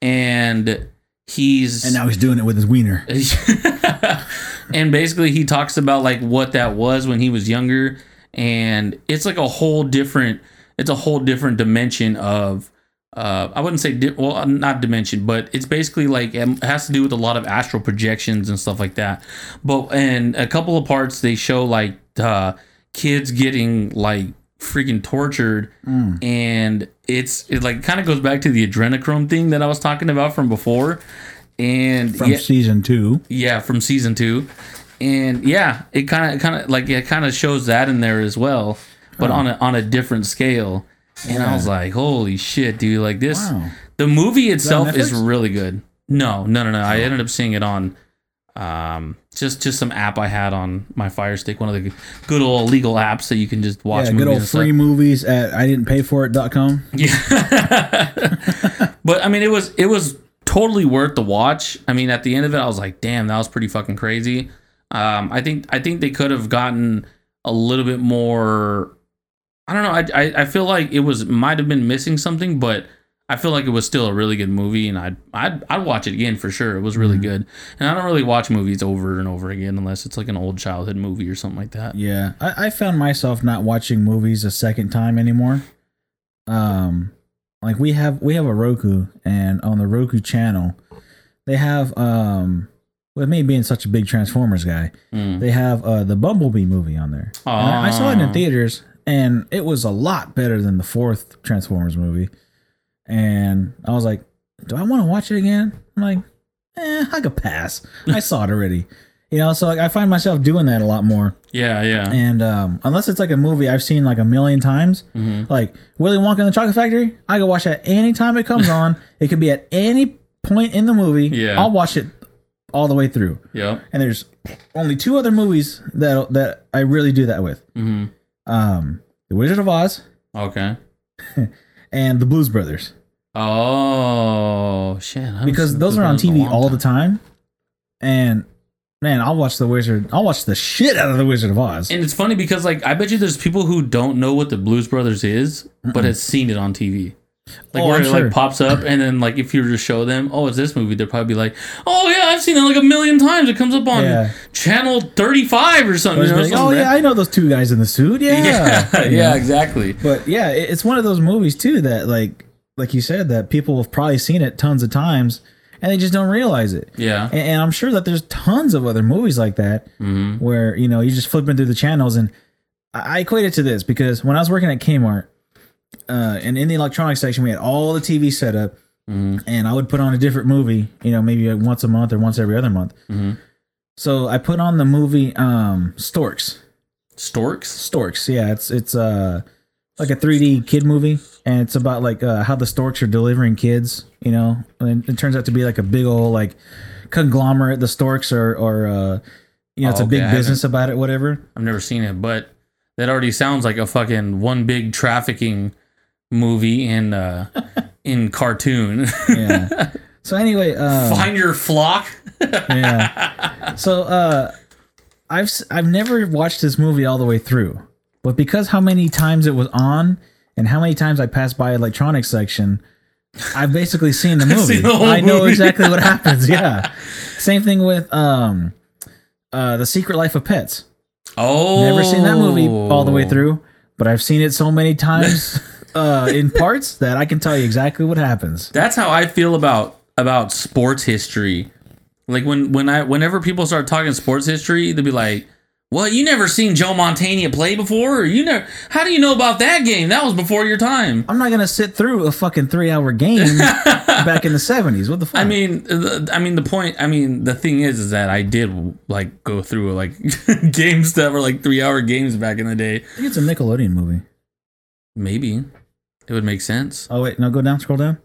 and he's and now he's doing it with his wiener. and basically he talks about like what that was when he was younger and it's like a whole different it's a whole different dimension of uh i wouldn't say di- well not dimension but it's basically like it has to do with a lot of astral projections and stuff like that. But and a couple of parts they show like uh kids getting like freaking tortured. And it's it like kind of goes back to the adrenochrome thing that i was talking about from before. And From yeah, season two. yeah, from season two, and yeah, it kind of kind of like it kind of shows that in there as well, but on a on a different scale. And I was like, holy shit, dude! Like this, Wow. the movie itself is Netflix? really good. No, no, no, no. I ended up seeing it on Um, just just some app I had on my Fire Stick, one of the good old legal apps that you can just watch Yeah, movies good old and stuff. free movies at I didn't pay for it.com. But I mean, it was it was totally worth the watch. I mean, at the end of it, I was like, damn, that was pretty fucking crazy. Um, I think I think they could have gotten a little bit more. I don't know. I I, I feel like it was might have been missing something, but I feel like it was still a really good movie, and I'd I'd, I'd watch it again for sure. It was really good, and I don't really watch movies over and over again unless it's like an old childhood movie or something like that. Yeah, I, I found myself not watching movies a second time anymore. Um, like we have we have a Roku, and on the Roku channel, they have um, with me being such a big Transformers guy, Mm. they have uh the Bumblebee movie on there. I, I saw it in Aw. theaters, and it was a lot better than the fourth Transformers movie. And I was like, do I want to watch it again? I'm like, eh, I could pass. I saw it already. You know, so like I find myself doing that a lot more. Yeah, yeah. And um, unless it's like a movie I've seen like a million times, Mm-hmm. like Willy Wonka and the Chocolate Factory, I can watch that anytime it comes on. it could be at any point in the movie. Yeah. I'll watch it all the way through. Yeah. And there's only two other movies that that I really do that with. hmm Um, The Wizard of Oz Okay. and The Blues Brothers, Oh shit! I because those are on TV all the time. And man, I'll watch the Wizard. I'll watch the shit out of the Wizard of Oz. And it's funny because like I bet you there's people who don't know what the Blues Brothers is, but has seen it on TV. Like Oh, where it sure. like pops up, and then like if you were to show them, oh, it's this movie, they'd probably be like, oh yeah, I've seen it like a million times. It comes up on Yeah. channel 35 or something. You know, like, oh something yeah, I know those two guys in the suit. Yeah, yeah, yeah, exactly. But yeah, it's one of those movies too that like like you said that people have probably seen it tons of times and they just don't realize it. Yeah, And, and I'm sure that there's tons of other movies like that hmm where you know you're just flipping through the channels and I equate it to this because when I was working at Kmart, uh, and in the electronics section we had all the TV set up, hmm and I would put on a different movie, you know, maybe like once a month or once every other month. hmm So I put on the movie um, Storks. Storks. Storks, yeah, it's it's uh like a 3D kid movie, and it's about like uh, how the storks are delivering kids, you know, and it turns out to be like a big old like conglomerate. The storks are or uh, you know, it's Oh, a big okay, business about it, whatever. I've never seen it, but that already sounds like a fucking one big trafficking movie in uh in cartoon. Yeah. so anyway, uh, Find your flock. yeah. So uh I've I've never watched this movie all the way through. But because how many times it was on and how many times I passed by electronics section, I've basically seen the movie. the I know movie. exactly what happens. Yeah. Same thing with um uh The Secret Life of Pets. Oh, Never seen that movie all the way through, but I've seen it so many times uh in parts that I can tell you exactly what happens. That's how I feel about about sports history. Like when when I whenever people start talking sports history, they'll be like, "Well, you never seen Joe Montana play before, or you never? How do you know about that game? That was before your time." I'm not gonna sit through a fucking three hour game back in the seventies. What the fuck? I mean, the, I mean the point. I mean the thing is, is that I did like go through like games that were like three hour games back in the day. I think it's a Nickelodeon movie. Maybe it would make sense. Oh wait, no, go down, scroll down.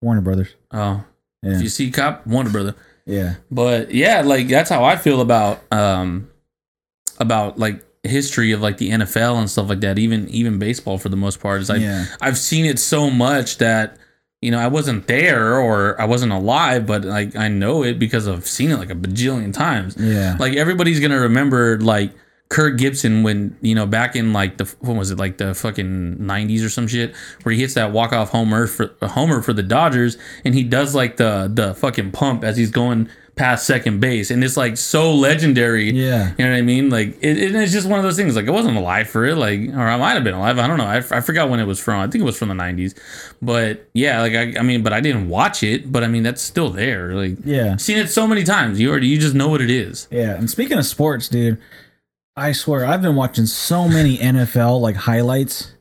Warner Brothers. Oh, Yeah, if you see cop, Warner Brother. yeah, But yeah, like that's how I feel about um about like history of like the NFL and stuff like that. Even even baseball for the most part is like yeah. I've seen it so much that you know I wasn't there or I wasn't alive, but like I know it because I've seen it like a bajillion times. Yeah. Like everybody's gonna remember like Kirk Gibson when you know back in like the what was it like the fucking 90s or some shit where he hits that walk off homer for homer for the Dodgers and he does like the the fucking pump as he's going past second base and it's like so legendary Yeah. you know what I mean like it, it- it's just one of those things like I wasn't alive for it like or I might have been alive I don't know I, I forgot when it was from I think it was from the 90s but yeah like I, I mean but I didn't watch it but I mean that's still there like Yeah. seen it so many times you already you just know what it is Yeah. And speaking of sports, dude, I swear I've been watching so many NFL like highlights.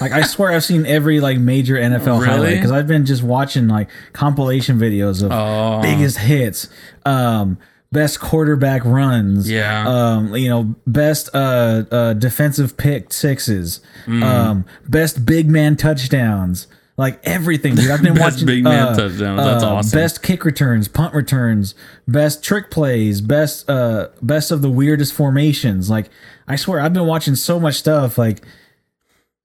Like I swear I've seen every like major NFL Really? highlight because I've been just watching like compilation videos of Oh. biggest hits, um, best quarterback runs, Yeah. um, you know, best uh, uh defensive pick sixes, Mm. um, best big man touchdowns. Like everything, dude. I've been Best watching big man uh, touchdowns. That's uh, awesome. Best kick returns, punt returns, best trick plays, best uh best of the weirdest formations. Like I swear, I've been watching so much stuff. Like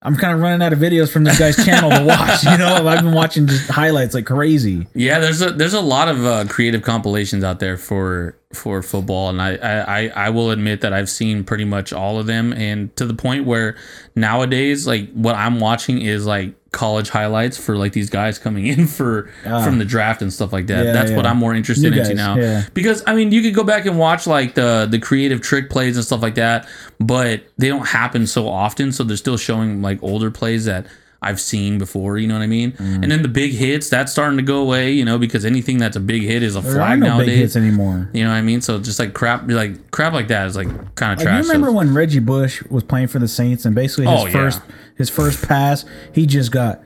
I'm kind of running out of videos from this guy's channel to watch. You know, I've been watching just highlights like crazy. Yeah, there's a there's a lot of uh, creative compilations out there for for football, and I, I I will admit that I've seen pretty much all of them, and to the point where nowadays, like what I'm watching is like college highlights for like these guys coming in for ah. from the draft and stuff like that. Yeah, That's what. I'm more interested You into now, yeah. because I mean, you could go back and watch like the the creative trick plays and stuff like that, but they don't happen so often, so they're still showing like older plays that. I've seen before, you know what I mean? Mm. And then the big hits, that's starting to go away, you know, because anything that's a big hit is a There flag no nowadays. big hits anymore. You know what I mean? So just like crap, like crap like that is like kind of Like, you remember when Reggie Bush was playing for the Saints and basically his Oh, yeah. first his first pass, he just got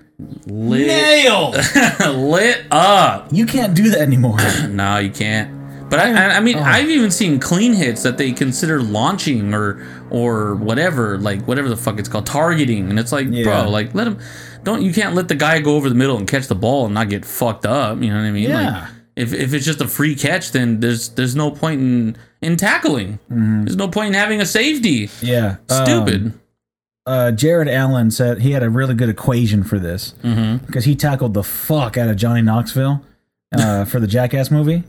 lit, nailed. lit up? you can't do that anymore. No, you can't. But I, I, I Oh. mean, I've even seen clean hits that they consider launching or or whatever, like whatever the fuck it's called, targeting, and it's like, Yeah. bro, like let him. Don't you can't let the guy go over the middle and catch the ball and not get fucked up. You know what I mean? Yeah. Like, if, if it's just a free catch, then there's there's no point in in tackling. There's no point in having a safety. yeah. Stupid. Um, uh, Jared Allen said he had a really good equation for this Mm-hmm. because he tackled the fuck out of Johnny Knoxville uh, for the Jackass movie,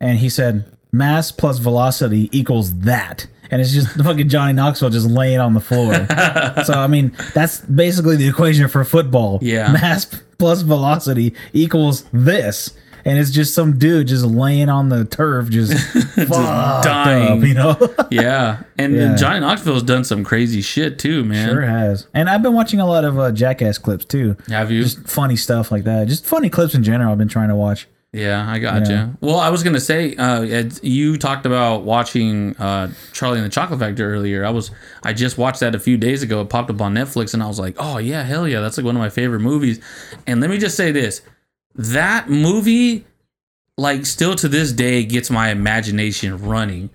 and he said mass plus velocity equals that, and it's just fucking Johnny Knoxville just laying on the floor. so I mean, that's basically the equation for football. Yeah. mass plus velocity equals this. And it's just some dude just laying on the turf, just, fucked dying. up, you know. Yeah, and Yeah. Johnny Knoxville's done some crazy shit too, man. Sure has. And I've been watching a lot of uh, Jackass clips too. Have you? Just funny stuff like that. Just funny clips in general. I've been trying to watch. Yeah, I got you. Well, I was gonna say, uh, Ed, you talked about watching uh, Charlie and the Chocolate Factory earlier. I was, I just watched that a few days ago. It popped up on Netflix, and I was like, oh yeah, hell yeah, that's like one of my favorite movies. And let me just say this: that movie, like, still to this day, gets my imagination running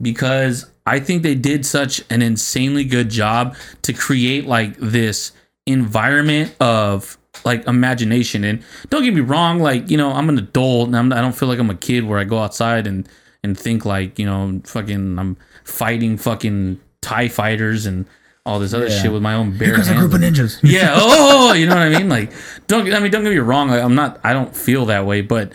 because I think they did such an insanely good job to create like this environment of like imagination. And don't get me wrong, like you know, I'm an adult and I'm, I don't feel like I'm a kid where I go outside and and think like you know, fucking I'm fighting fucking Tie fighters and all this other Yeah. shit with my own bare Because a hands. group of ninjas. yeah. Oh, you know what I mean? Like, don't I mean? Don't get me wrong. Like, I'm not. I don't feel that way. But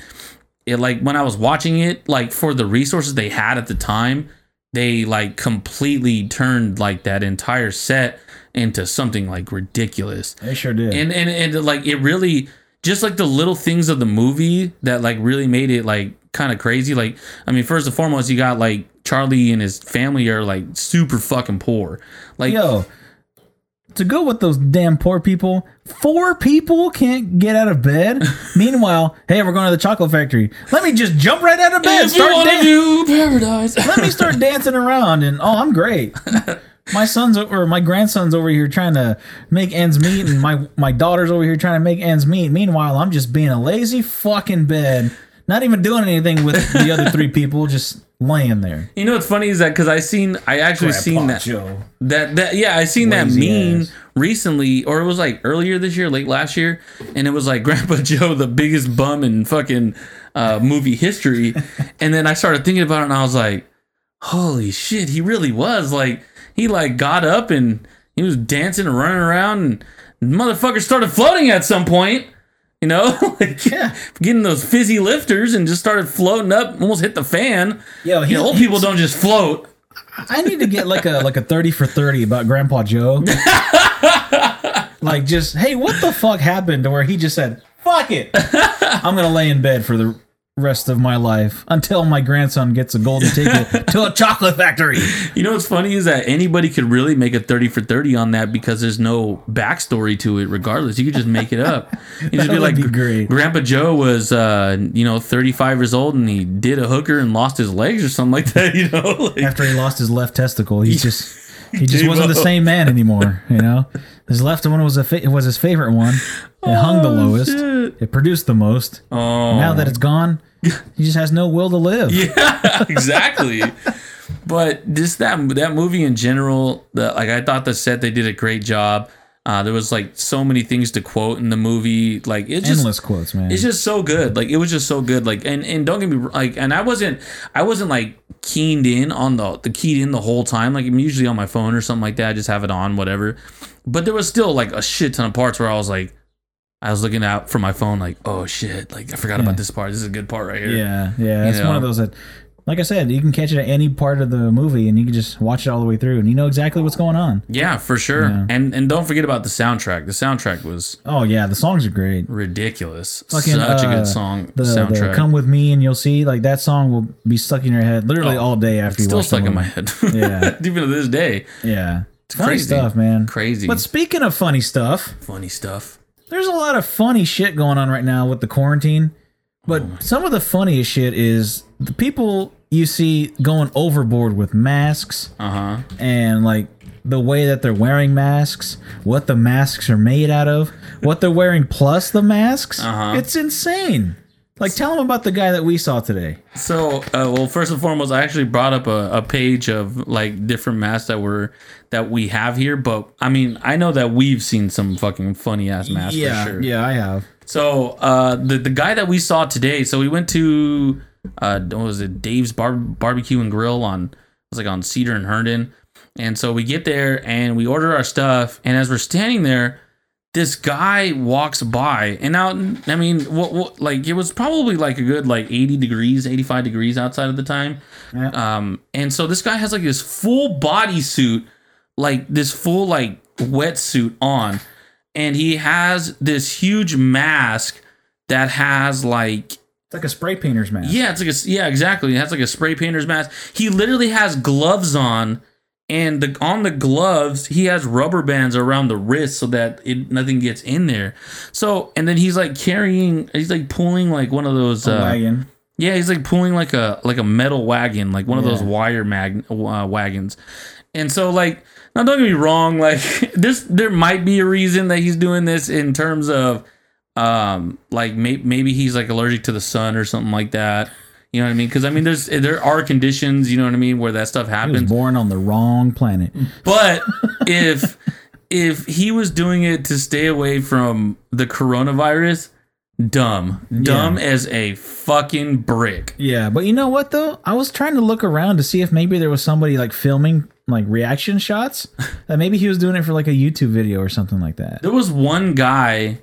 it like when I was watching it, like for the resources they had at the time, they like completely turned like that entire set into something like ridiculous. They sure did. And and and like it really just like the little things of the movie that like really made it like kind of crazy. Like I mean, first and foremost, you got like Charlie and his family are like super fucking poor. Like Yo, to go with those damn poor people, four people can't get out of bed. Meanwhile, hey, we're going to the chocolate factory. Let me just jump right out of bed. if you Start to dan- paradise. Let me start dancing around, and oh, I'm great. My son's or my grandson's over here trying to make ends meet, and my my daughter's over here trying to make ends meet. Meanwhile, I'm just being a lazy fucking bed, not even doing anything with the other three people, just laying there. You know what's funny is that because I seen I actually seen that Joe. that that yeah I seen Lazy that meme ass. recently or it was like earlier this year, late last year, and it was like Grandpa Joe, the biggest bum in fucking uh, movie history, and then I started thinking about it and I was like, holy shit, he really was like he like got up and he was dancing and running around and motherfucker started floating at some point. You know, like Yeah. getting those fizzy lifters and just started floating up, almost hit the fan. Yo, he- you know, old people don't just float. I need to get like a like a thirty for thirty about Grandpa Joe. like just hey, what the fuck happened to where he just said, "Fuck it, I'm gonna lay in bed for the rest of my life until my grandson gets a golden ticket to a chocolate factory." You know what's funny is that anybody could really make a 30 for 30 on that because there's no backstory to it regardless. You could just make it up. You just be like be great. Grandpa Joe was uh, you know, 35 years old and he did a hooker and lost his legs or something like that, you know? Like, After he lost his left testicle, he just he just wasn't the same man anymore. You know, his left one was a fa- was his favorite one. It oh, hung the lowest. shit. It produced the most. oh. Now that it's gone, he just has no will to live. Yeah, exactly. but just that that movie in general, the, like I thought the set they did a great job. Uh, there was like so many things to quote in the movie. Like it just Endless quotes, man. it's just so good. Like it was just so good. Like and and don't get me like and I wasn't I wasn't like keened in on the the keyed in the whole time. Like I'm usually on my phone or something like that. I just have it on, whatever. But there was still like a shit ton of parts where I was like, I was looking out for my phone, like, oh shit, like I forgot Yeah. about this part. This is a good part right here. yeah, yeah. It's one of those that, like I said, you can catch it at any part of the movie, and you can just watch it all the way through, and you know exactly what's going on. Yeah, for sure. Yeah. And and don't forget about the soundtrack. The soundtrack was Oh yeah, the songs are great. ridiculous. Fucking, Such a uh, good song. The, the soundtrack. "Come with Me" and you'll see like that song will be stuck in your head literally Oh, all day after you Still watch stuck the in my head. Yeah. Even to this day. Yeah, it's funny crazy. stuff, man. Crazy. But speaking of funny stuff, Funny stuff. there's a lot of funny shit going on right now with the quarantine. But Oh some of the funniest shit is the people you see going overboard with masks Uh-huh. and like the way that they're wearing masks, what the masks are made out of, what they're wearing plus the masks. Uh-huh. It's insane. Like, tell them about the guy that we saw today. So, uh, well, first and foremost, I actually brought up a, a page of like different masks that were that we have here. But I mean, I know that we've seen some fucking funny ass masks for sure. yeah, I have. So, uh, the the guy that we saw today. So we went to uh, what was it? Dave's Bar- Barbecue and Grill on it was like on Cedar and Herndon. And so we get there and we order our stuff. And as we're standing there, this guy walks by. And now, I mean, what, what like it was probably like a good like 80 degrees, 85 degrees outside of the time. Yeah. Um, and so this guy has like this full body suit, like this full like wetsuit on, and he has this huge mask that has like It's like a spray painter's mask. yeah, it's like a yeah, exactly. It has like a spray painter's mask. He literally has gloves on, and the on the gloves he has rubber bands around the wrist so that it nothing gets in there. So and then he's like carrying, he's like pulling like one of those. Uh, wagon. yeah, he's like pulling like a like a metal wagon, like one of those wire mag uh, wagons. And so like now don't get me wrong, like this there might be a reason that he's doing this in terms of um like may- maybe he's like allergic to the sun or something like that. You know what I mean? Cuz I mean there's there are conditions, you know what I mean, where that stuff He was happens. born on the wrong planet. But if if he was doing it to stay away from the coronavirus, dumb. Dumb as a fucking brick. Yeah, but you know what though? I was trying to look around to see if maybe there was somebody like filming like reaction shots. that maybe he was doing it for like a YouTube video or something like that. There was one guy.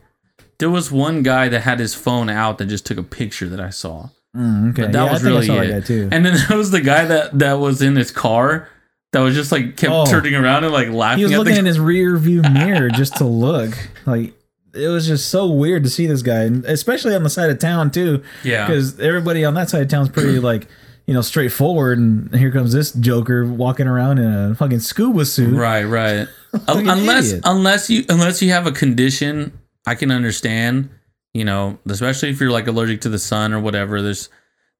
There was one guy that had his phone out that just took a picture that I saw. Mm, okay, That yeah, was really it. too. And then there was the guy that that was in his car that was just like kept Oh. turning around and like laughing. he was looking the in his rear view mirror just to look. Like it was just so weird to see this guy, and especially on the side of town too. Yeah. because everybody on that side of town is pretty like you know straightforward, and here comes this joker walking around in a fucking scuba suit. Right, right. Fucking unless unless you unless you have a condition, I can understand. You know, especially if you're like allergic to the sun or whatever. There's,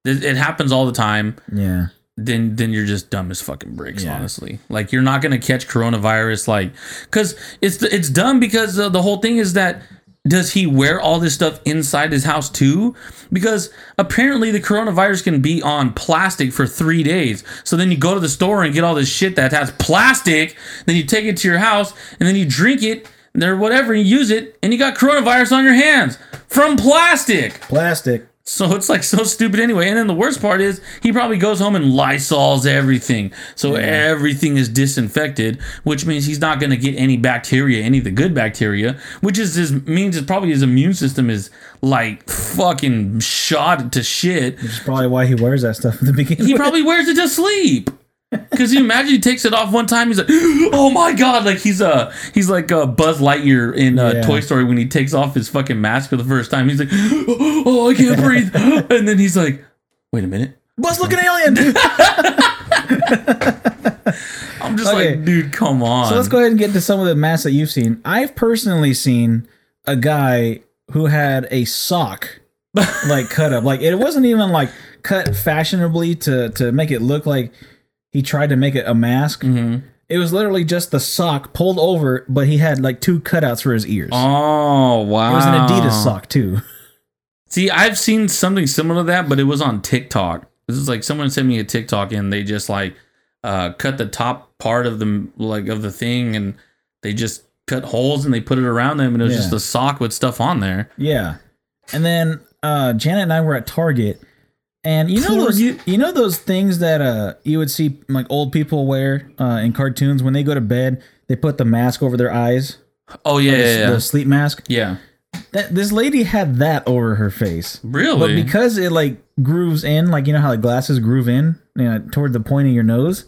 it it happens all the time. Yeah, then then you're just dumb as fucking bricks Yeah. honestly like you're not gonna catch coronavirus like because it's it's dumb because uh, the whole thing is that does he wear all this stuff inside his house too because apparently the coronavirus can be on plastic for three days so then you go to the store and get all this shit that has plastic then you take it to your house and then you drink it or whatever you use it and you got coronavirus on your hands from plastic plastic. so it's like so stupid anyway. And then the worst part is he probably goes home and lysols everything. So everything is disinfected, which means he's not going to get any bacteria, any of the good bacteria, which is his means is probably his immune system is like fucking shot to shit. Which is probably why he wears that stuff in the beginning. He probably wears it to sleep. Cause you imagine he takes it off one time, he's like, "Oh my god!" Like he's uh he's like uh, Buzz Lightyear in uh, Yeah. Toy Story when he takes off his fucking mask for the first time. He's like, "Oh, I can't breathe," and then he's like, "Wait a minute." Buzz looking alien. I'm just Okay. like, dude, come on. So let's go ahead and get to some of the masks that you've seen. I've personally seen a guy who had a sock like cut up. Like it wasn't even like cut fashionably to to make it look like he tried to make it a mask. Mm-hmm. It was literally just the sock pulled over, but he had like two cutouts for his ears. Oh wow! it was an Adidas sock too. See, I've seen something similar to that, but it was on TikTok. This is like someone sent me a TikTok and they just like uh, cut the top part of the like of the thing and they just cut holes and they put it around them, and it was Yeah. just a sock with stuff on there. Yeah. And then uh Janet and I were at Target and you know those Target? you know those things that uh you would see like old people wear uh in cartoons when they go to bed, they put the mask over their eyes. Oh yeah, yeah, yeah. The sleep mask. yeah. That this lady had that over her face. Really? But because it like grooves in, like you know how like glasses groove in, you know, toward the point of your nose,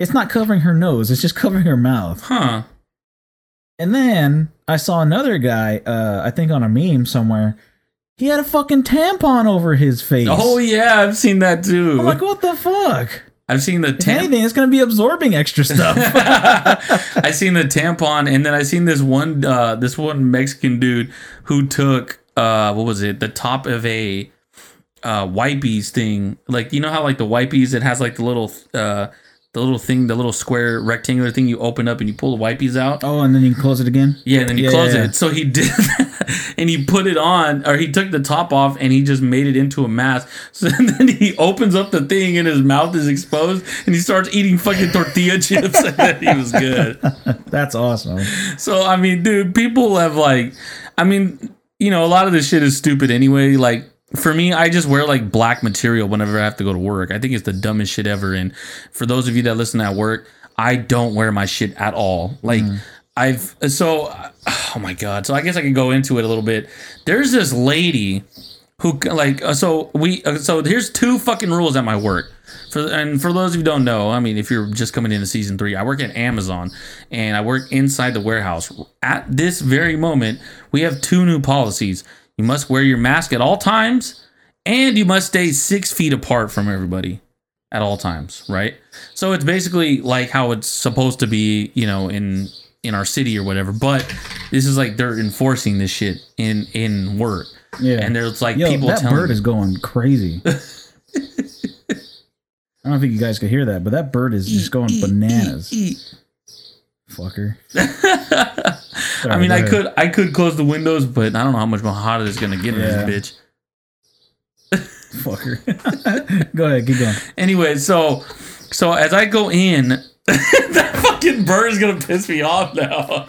it's not covering her nose, it's just covering her mouth. huh? And then I saw another guy, uh, I think on a meme somewhere. He had a fucking tampon over his face. Oh yeah, I've seen that too. I'm like, what the fuck? I've seen the If tam- anything, it's gonna be absorbing extra stuff. I seen the tampon, and then I seen this one, uh, this one Mexican dude who took, uh, what was it, the top of a, uh, wipies thing, like you know how like the wipies, it has like the little, uh, the little thing, the little square rectangular thing you open up and you pull the wipies out. oh, and then you close it again. Yeah, and then you Yeah, close yeah, it. So he did and he put it on, or he took the top off and he just made it into a mask. So then he opens up the thing and his mouth is exposed and he starts eating fucking tortilla chips and then he was good. That's awesome. So I mean, dude, people have like, I mean, you know, a lot of this shit is stupid anyway. Like for me, I just wear like black material whenever I have to go to work. I think it's the dumbest shit ever. And for those of you that listen at work, I don't wear my shit at all. Like I've so, oh my god. So I guess I can go into it a little bit. There's this lady who like uh, so we uh, so here's two fucking rules at my work for and for those of you who don't know i mean if you're just coming into season three i work at amazon and i work inside the warehouse at this very moment we have two new policies you must wear your mask at all times and you must stay six feet apart from everybody at all times right so it's basically like how it's supposed to be you know in in our city or whatever but this is like they're enforcing this shit in in work Yeah. and there's like Yo, people that bird is going crazy. I don't think you guys could hear that, but that bird is just going bananas. Fucker. I mean, I could I could close the windows, but I don't know how much more hotter it's gonna get in Yeah. this bitch. Fucker. go ahead, keep going. Anyway, so so as I go in, that fucking bird is gonna piss me off now.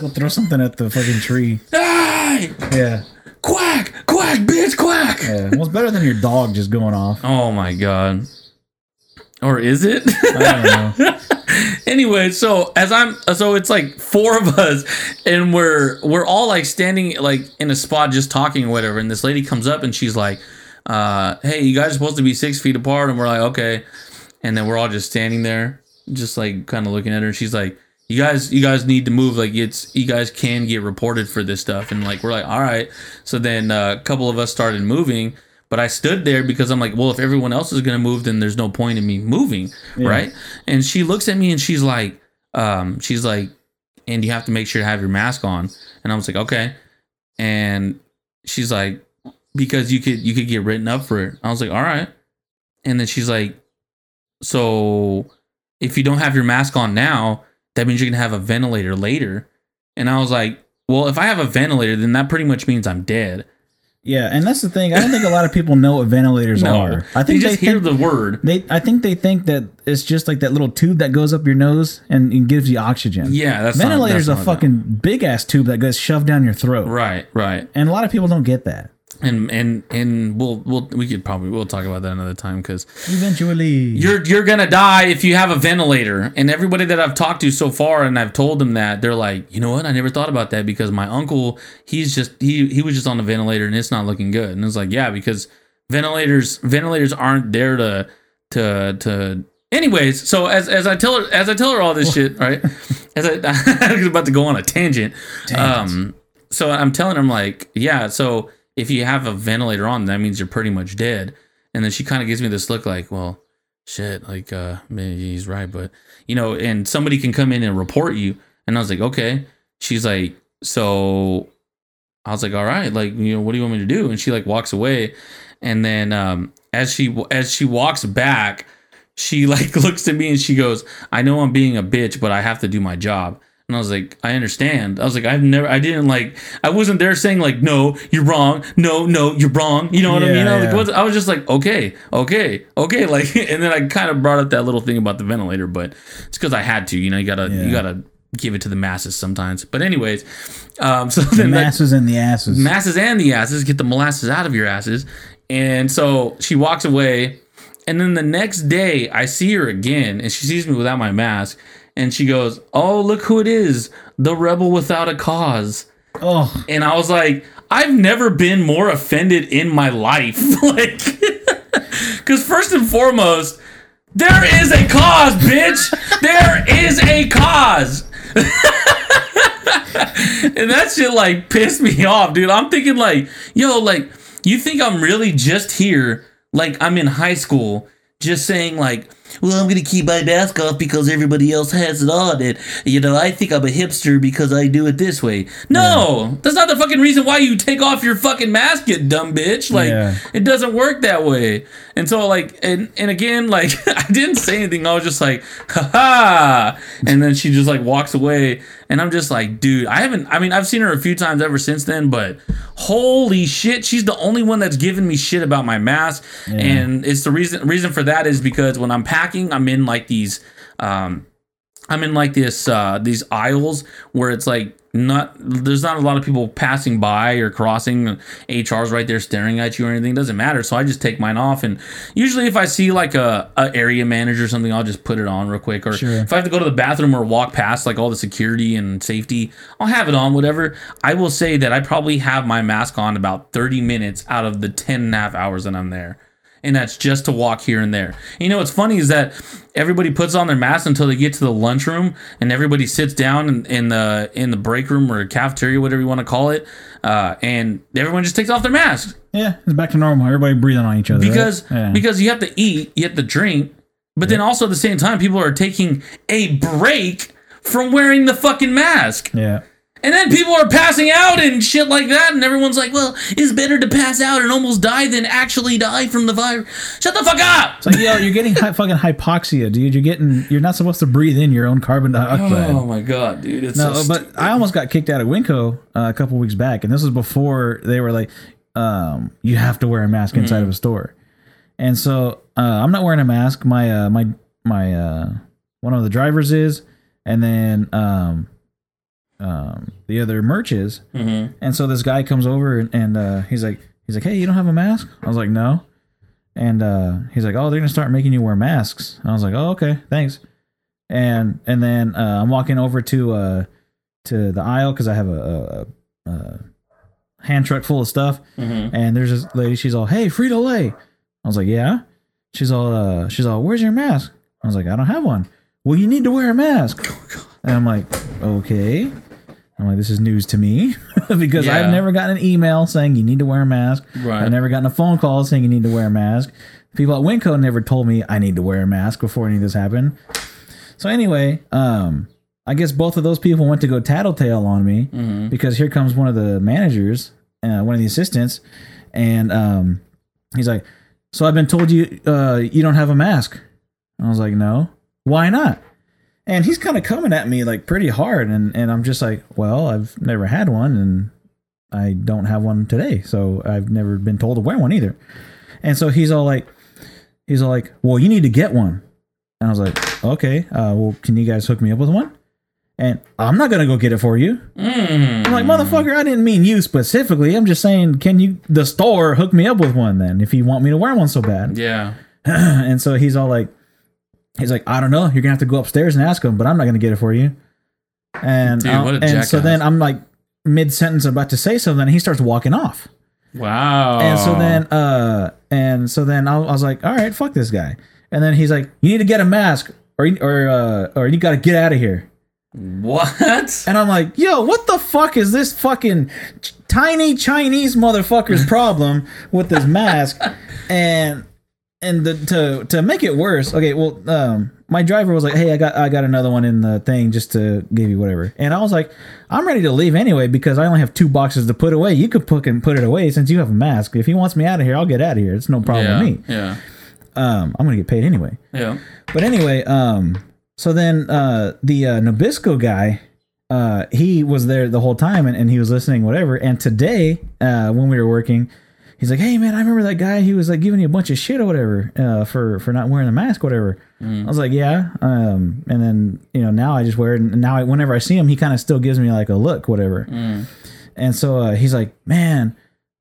Go throw something at the fucking tree. hey, Yeah. quack, quack, bitch, quack. Yeah. Well, it's better than your dog just going off. Oh my god. Or is it? I don't know. Anyway, so as I'm so it's like four of us and we're we're all like standing like in a spot just talking or whatever and this lady comes up and she's like uh hey you guys are supposed to be six feet apart and we're like okay. And then we're all just standing there just like kind of looking at her and she's like you guys you guys need to move like it's you guys can get reported for this stuff and like we're like all right. So then uh, a couple of us started moving but i stood there because i'm like well if everyone else is going to move then there's no point in me moving right? And she looks at me and she's like um she's like and you have to make sure to have your mask on. And i was like okay. And she's like because you could you could get written up for it. I was like all right. And then she's like so if you don't have your mask on now that means you're gonna have a ventilator later. And i was like well if i have a ventilator then that pretty much means i'm dead Yeah, and that's the thing. I don't think a lot of people know what ventilators no are. I think they they hear think, the word they. I think they think that it's just like that little tube that goes up your nose and, and gives you oxygen. yeah that's not- ventilator's that's a not- fucking big ass tube that gets shoved down your throat, right right and a lot of people don't get that. And and and we'll we'll we could probably we'll talk about that another time because Eventually, you're you're gonna die if you have a ventilator. And everybody that I've talked to so far, and I've told them that they're like, you know what? I never thought about that because my uncle, he's just he he was just on the ventilator and it's not looking good. And it's like, yeah, because ventilators ventilators aren't there to to to. Anyways, so as as I tell her as I tell her all this shit, right? As I, I was about to go on a tangent. Um, so I'm telling her i'm like, yeah, so if you have a ventilator on, that means you're pretty much dead. And then she kind of gives me this look like, well, shit, like uh maybe he's right, but you know, and somebody can come in and report you. And I was like, okay. She's like, so I was like, all right, like, you know, what do you want me to do? And she like walks away. And then um as she as she walks back, she like looks at me and she goes, I know I'm being a bitch, but I have to do my job. And I was like, I understand. I was like, I've never, I didn't like, I wasn't there saying like, no, you're wrong. No, no, you're wrong. You know what I mean? I was, yeah. like? I was just like, okay, okay, okay. Like, and then I kind of brought up that little thing about the ventilator, but it's because I had to. You know, you gotta, Yeah. you gotta give it to the masses sometimes. But anyways, um, so The that- masses and the asses. masses and the asses get the molasses out of your asses and so she walks away and then the next day i see her again and she sees me without my mask and she goes oh look who it is the rebel without a cause. Oh, and i was like i've never been more offended in my life. Like because first and foremost there is a cause bitch. There is a cause. And that shit like pissed me off, dude. I'm thinking like, yo, like, you think I'm really just here, like I'm in high school, just saying like, well, I'm gonna keep my mask off because everybody else has it on, and you know, I think I'm a hipster because I do it this way. No, that's not the fucking reason why you take off your fucking mask, you dumb bitch. Like, Yeah. it doesn't work that way. And so like and and again like I didn't say anything. I was just like ha ha. And then she just like walks away and I'm just like dude, I haven't I mean I've seen her a few times ever since then, but holy shit, she's the only one that's given me shit about my mask. And it's the reason reason for that is because when I'm packing, I'm in like these um I'm in like this uh these aisles where it's like not there's not a lot of people passing by or crossing HR's right there staring at you or anything. It doesn't matter. So I just take mine off and usually if I see like a, a area manager or something, I'll just put it on real quick. Or Sure. if I have to go to the bathroom or walk past like all the security and safety, I'll have it on, whatever. I will say that I probably have my mask on about 30 minutes out of the 10 and a half hours that I'm there and that's just to walk here and there. You know what's funny is that everybody puts on their mask until they get to the lunchroom, and everybody sits down in, in the in the break room or cafeteria, whatever you want to call it, uh, and everyone just takes off their masks yeah, it's back to normal. Everybody breathing on each other. right? because Yeah. because you have to eat, you have to drink, but then also at the same time, people are taking a break from wearing the fucking mask. yeah. And then people are passing out and shit like that, and everyone's like, well, it's better to pass out and almost die than actually die from the virus. Shut the fuck up! It's like, yo, you're getting hy- fucking hypoxia, dude. You're getting, you're not supposed to breathe in your own carbon dioxide. Oh my god, dude. It's No, so but stupid. I almost got kicked out of Winco uh, a couple weeks back, and this was before they were like, um, "You have to wear a mask inside of a store." And so uh, I'm not wearing a mask. My uh, my my uh, one of the drivers is, and then um, um, the other merch is. Mhm. And so this guy comes over and, and uh, he's like, he's like, "Hey, you don't have a mask?" I was like, "No." And uh, he's like, "Oh, they're gonna start making you wear masks." I was like, "Oh, okay, thanks." And and then uh, I'm walking over to uh, to the aisle because I have a, a, a hand truck full of stuff, Mhm. and there's this lady. She's all, "Hey, Frito Lay." I was like, "Yeah." She's all, uh, "She's all, where's your mask?" I was like, "I don't have one." Well, you need to wear a mask. And I'm like, "Okay." I'm like, "This is news to me because Yeah. I've never gotten an email saying you need to wear a mask. Right. I've never gotten a phone call saying you need to wear a mask. People at Winco never told me I need to wear a mask before any of this happened." So anyway, um, I guess both of those people went to go tattletale on me Mm-hmm. because here comes one of the managers, uh, one of the assistants, and um, he's like, "So I've been told you uh, you don't have a mask." I was like, "No, why not?" And he's kind of coming at me like pretty hard, and and I'm just like, "Well, I've never had one, and I don't have one today, so I've never been told to wear one either." And so he's all like, he's all like, "Well, you need to get one." And I was like, "Okay, uh, well, can you guys hook me up with one?" And I'm not gonna go get it for you. Mm. I'm like, motherfucker, I didn't mean you specifically. I'm just saying, can you, the store, hook me up with one then if you want me to wear one so bad? Yeah. and so he's all like, he's like, I don't know. You're gonna have to go upstairs and ask him, but I'm not gonna get it for you. And Dude, uh, and so then I'm like mid sentence about to say something, and he starts walking off. Wow. And so then, uh, and so then I, I was like, all right, fuck this guy. And then he's like, you need to get a mask, or you- or uh, or you got to get out of here. what? And I'm like, yo, what the fuck is this fucking tiny Chinese motherfucker's problem with this mask? And and the, to to make it worse, okay, well, um, my driver was like, hey, I got I got another one in the thing just to give you whatever. And I was like, I'm ready to leave anyway because I only have two boxes to put away. You could put and put it away since you have a mask. If he wants me out of here, I'll get out of here. It's no problem yeah. with me. Yeah. Um, I'm gonna get paid anyway. Yeah. But anyway, um, so then uh, the uh, Nabisco guy, uh, he was there the whole time and, and he was listening, whatever. And today, uh, when we were working, he's like, "Hey man, I remember that guy. He was like giving you a bunch of shit or whatever uh, for for not wearing the mask, whatever." I was like, "Yeah." Um, and then you know now I just wear it, and now I, whenever I see him, he kind of still gives me like a look, whatever. And so uh, he's like, "Man."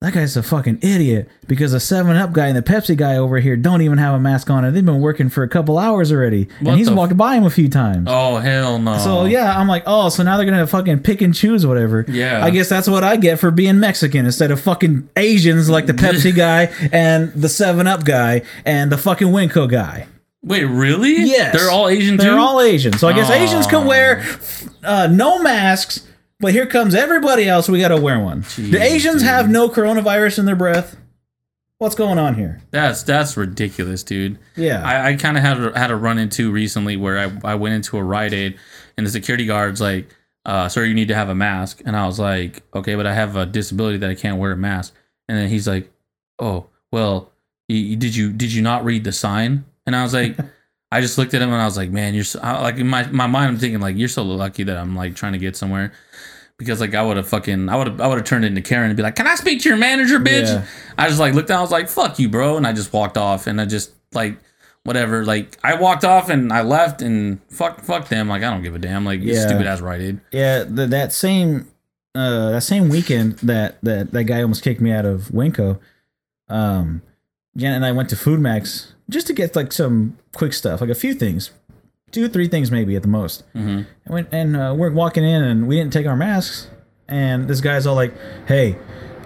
That guy's a fucking idiot because the Seven Up guy and the Pepsi guy over here don't even have a mask on, and they've been working for a couple hours already, What and he's the f- walked by him a few times. Oh hell no. So yeah, I'm like, oh, so now they're gonna fucking pick and choose whatever. Yeah. I guess that's what I get for being Mexican instead of fucking Asians like the Pepsi guy and the Seven Up guy and the fucking Winco guy. Wait, really? Yes, They're all Asian They're too. all Asian. So I guess Asians can wear uh, no masks, but here comes everybody else. We got to wear one. the Asians have no coronavirus in their breath. What's going on here? That's that's ridiculous, dude. Yeah. I, I kind of had a- had a run into recently where I, I went into a Rite Aid and the security guard's like, uh, "Sir, you need to have a mask," and I was like, "Okay, but I have a disability that I can't wear a mask." And then he's like, "Oh, well, y- did you did you not read the sign?" And I was like. I just looked at him and I was like, "Man, you're so, I- like in my my mind. I'm thinking like you're so lucky that I'm like trying to get somewhere, because like I would have fucking I would have I would have turned into Karen and be like, "Can I speak to your manager, bitch?" Yeah. I just like looked down. I was like, "Fuck you, bro," and I just walked off. And I just like whatever. Like I walked off and I left and fuck fuck them. Like I don't give a damn. Like Yeah. stupid ass Rite Aid. Yeah, the, that same uh, that same weekend that that that guy almost kicked me out of Winco. Um, Janet and I went to FoodMaxx just to get like some quick stuff, like a few things, two three things maybe at the most. hmm And, went, and uh, we're walking in and we didn't take our masks. And this guy's all like, "Hey,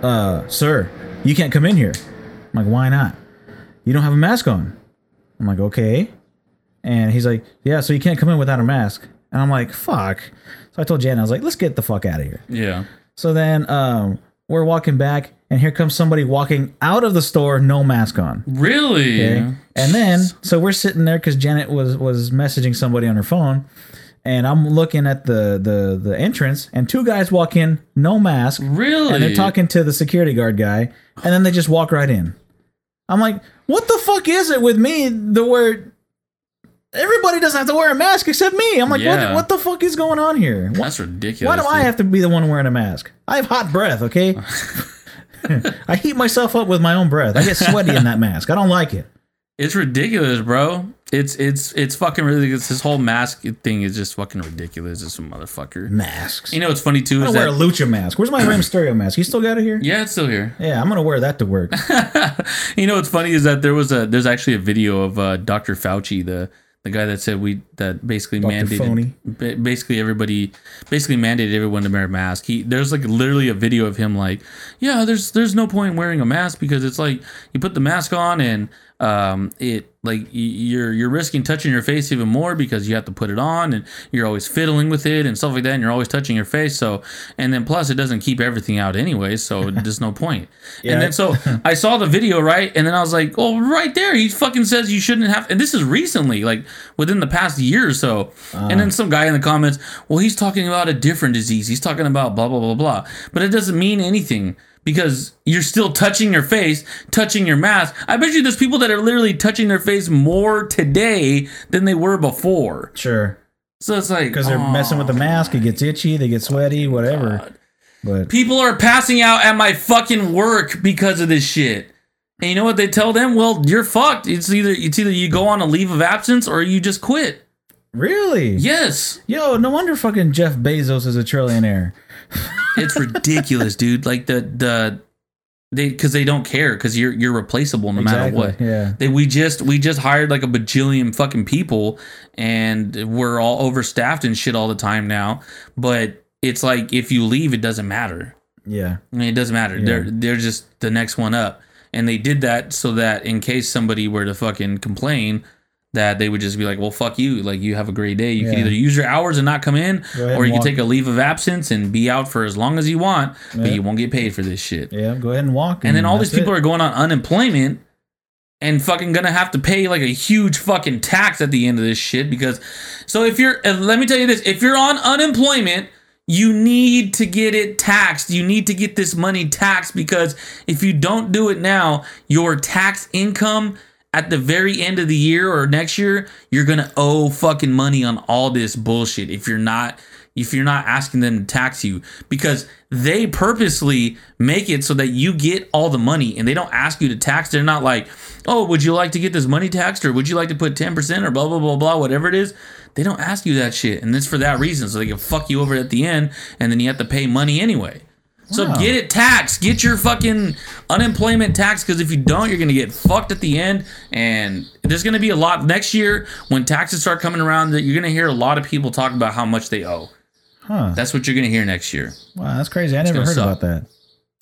uh, sir, you can't come in here." I'm like, "Why not? You don't have a mask on." I'm like, "Okay." And he's like, "Yeah, so you can't come in without a mask." And I'm like, "Fuck." So I told Jan, I was like, "Let's get the fuck out of here." Yeah. So then um, we're walking back, and here comes somebody walking out of the store, no mask on. Really? Okay. And then so we're sitting there because Janet was was messaging somebody on her phone, and I'm looking at the the the entrance, and two guys walk in, no mask, Really? and they're talking to the security guard guy, and then they just walk right in. I'm like, what the fuck is it with me? The where everybody doesn't have to wear a mask except me. I'm like, Yeah. what what the fuck is going on here? That's ridiculous. why do I have to be the one wearing a mask? I have hot breath, okay? I heat myself up with my own breath. I get sweaty in that mask. I don't like it. It's ridiculous, bro. It's it's it's fucking ridiculous. This whole mask thing is just fucking ridiculous. It's a motherfucker. Masks. You know what's funny too I'm is gonna wear a lucha mask. Where's my Rey Mysterio mask? You still got it here? yeah, it's still here. Yeah, I'm gonna wear that to work. you know what's funny is that there was a there's actually a video of uh, Dr. Fauci, the the guy that said we that basically Dr. mandated ba- basically everybody basically mandated everyone to wear a mask. He there's like literally a video of him like, yeah, there's there's no point in wearing a mask because it's like you put the mask on and um it like you're you're risking touching your face even more because you have to put it on and you're always fiddling with it and stuff like that and you're always touching your face so and then plus it doesn't keep everything out anyway so there's no point Yeah. and then so I saw the video right and then I was like oh right there he fucking says you shouldn't have and this is recently like within the past year or so and then ah. some guy in the comments well he's talking about a different disease he's talking about blah blah blah blah but it doesn't mean anything because you're still touching your face, touching your mask. I bet you there's people that are literally touching their face more today than they were before. Sure. So it's like Because they're aw. messing with the mask, it gets itchy, they get sweaty, whatever. But People are passing out at my fucking work because of this shit. And you know what they tell them? Well, you're fucked. It's either it's either you go on a leave of absence or you just quit. Really? Yes. Yo, no wonder fucking Jeff Bezos is a trillionaire. It's ridiculous, dude. Like the the they because they don't care because you're you're replaceable no matter what. yeah. They we just we just hired like a bajillion fucking people and we're all overstaffed and shit all the time now. But it's like if you leave, it doesn't matter. Yeah. I mean, it doesn't matter. They're they're just the next one up, and they did that so that in case somebody were to fucking complain, that they would just be like, "Well, fuck you. Like, you have a great day. You can either use your hours and not come in, or you can take a leave of absence and be out for as long as you want, but you won't get paid for this shit." Yeah, go ahead and walk. And then all these people it. are going on unemployment and fucking gonna have to pay like a huge fucking tax at the end of this shit because so if you're uh, let me tell you this if you're on unemployment you need to get it taxed you need to get this money taxed because if you don't do it now your tax income at the very end of the year or next year you're gonna owe fucking money on all this bullshit if you're not if you're not asking them to tax you because they purposely make it so that you get all the money and they don't ask you to tax. They're not like, oh, would you like to get this money taxed or would you like to put 10% or blah, blah, blah, blah, whatever it is. They don't ask you that shit. And it's for that reason. So they can fuck you over at the end and then you have to pay money anyway. So Wow. get it taxed. Get your fucking unemployment tax because if you don't, you're gonna get fucked at the end. And there's gonna be a lot next year when taxes start coming around. That you're gonna hear a lot of people talk about how much they owe. Huh. That's what you're gonna hear next year. Wow, that's crazy. I never heard suck. about that.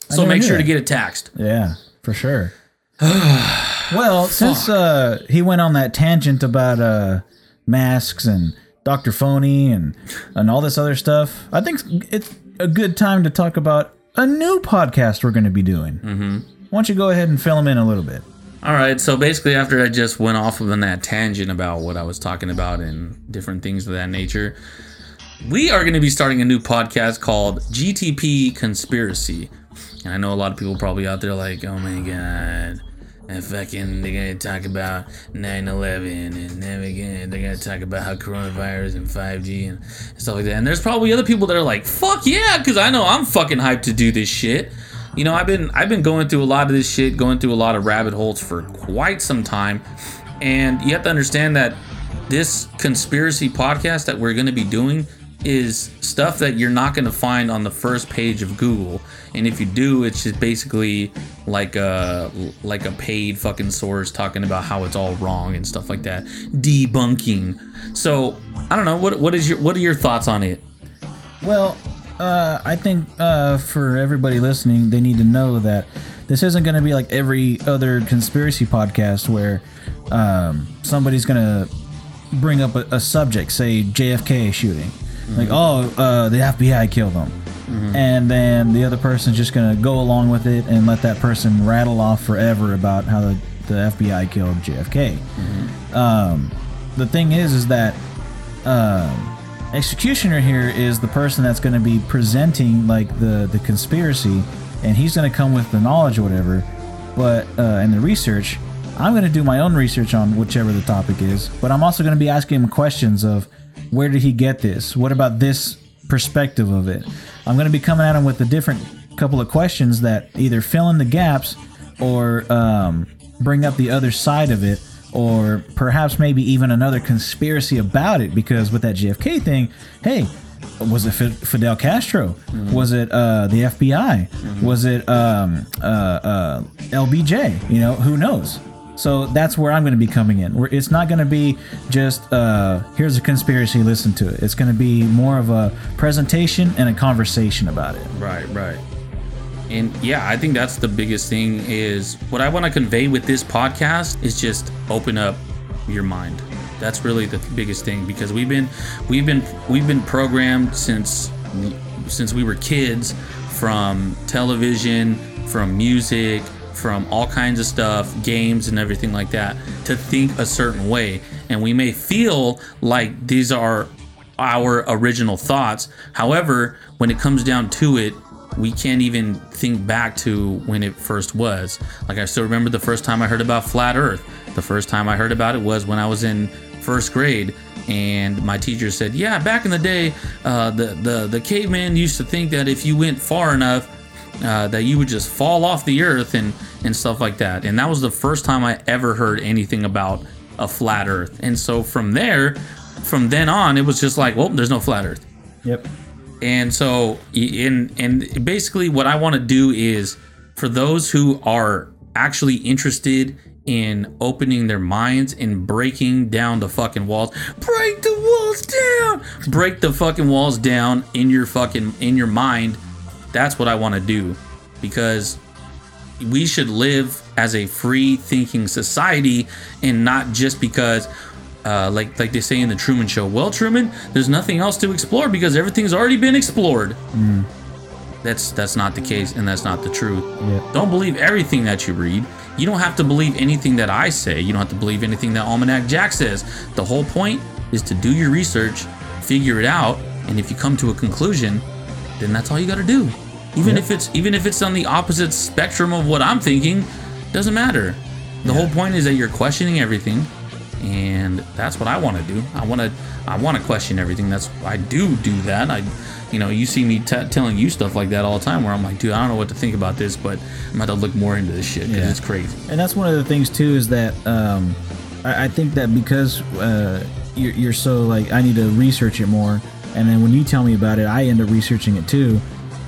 I So make sure to get it taxed. Yeah, for sure. well, since uh, he went on that tangent about uh, masks and Dr. Phony and and all this other stuff, I think it's a good time to talk about a new podcast we're going to be doing. Mm-hmm. Why don't you go ahead and fill them in a little bit? All right. So basically, after I just went off of on that tangent about what I was talking about and different things of that nature, we are going to be starting a new podcast called GTP Conspiracy. And I know a lot of people probably out there like, oh my god, and fucking they're gonna talk about 9/11 and then again they're gonna talk about how coronavirus and 5G and stuff like that. And there's probably other people that are like, fuck yeah, because I know I'm fucking hyped to do this shit. You know, I've been I've been going through a lot of this shit, going through a lot of rabbit holes for quite some time, and you have to understand that this conspiracy podcast that we're going to be doing is stuff that you're not going to find on the first page of Google. And if you do, it's just basically like a like a paid fucking source talking about how it's all wrong and stuff like that, debunking. So I don't know what what is your what are your thoughts on it? Well, uh, I think uh, for everybody listening, they need to know that this isn't going to be like every other conspiracy podcast where um, somebody's going to bring up a, a subject, say JFK shooting, like oh uh, the FBI killed him, and then the other person's just going to go along with it and let that person rattle off forever about how the, the FBI killed JFK. Um, the thing is, is that um, executioner here is the person that's going to be presenting like the the conspiracy, and he's going to come with the knowledge or whatever. But uh, and the research, I'm going to do my own research on whichever the topic is. But I'm also going to be asking him questions of where did he get this? What about this perspective of it? I'm going to be coming at him with a different couple of questions that either fill in the gaps or um, bring up the other side of it or perhaps maybe even another conspiracy about it because with that JFK thing, hey, was it Fidel Castro? Was it uh, the FBI? Was it um, uh, uh, LBJ? You know, who knows? So that's where I'm going to be coming in. Where it's not going to be just uh, here's a conspiracy, listen to it. It's going to be more of a presentation and a conversation about it. Right, right. And yeah, I think that's the biggest thing is what I want to convey with this podcast is just open up your mind. That's really the biggest thing because we've been we've been we've been programmed since since we were kids from television, from music, from all kinds of stuff, games and everything like that to think a certain way. And we may feel like these are our original thoughts. However, when it comes down to it, we can't even think back to when it first was. Like I still remember the first time I heard about flat Earth. The first time I heard about it was when I was in first grade, and my teacher said, "Yeah, back in the day, uh, the the the caveman used to think that if you went far enough, uh, that you would just fall off the Earth and and stuff like that." And that was the first time I ever heard anything about a flat Earth. And so from there, from then on, it was just like, "Well, there's no flat Earth." Yep. And so, in and basically, what I want to do is for those who are actually interested in opening their minds and breaking down the fucking walls, break the walls down, break the fucking walls down in your fucking in your mind. That's what I want to do because we should live as a free thinking society and not just because uh, like like they say in the Truman Show. Well, Truman, there's nothing else to explore because everything's already been explored. That's that's not the case, and that's not the truth. Yeah. Don't believe everything that you read. You don't have to believe anything that I say. You don't have to believe anything that Almanac Jack says. The whole point is to do your research, figure it out, and if you come to a conclusion, then that's all you got to do. Even Yep. if it's even if it's on the opposite spectrum of what I'm thinking, doesn't matter. The whole point is that you're questioning everything and that's what I want to do. I want to I want to question everything. That's I do do that. I you know, you see me t- telling you stuff like that all the time where I'm like, dude, I don't know what to think about this, but I'm about to look more into this shit because Yeah. it's crazy. And that's one of the things too is that um, I, I think that because uh, you're, you're so like I need to research it more, and then when you tell me about it, I end up researching it too.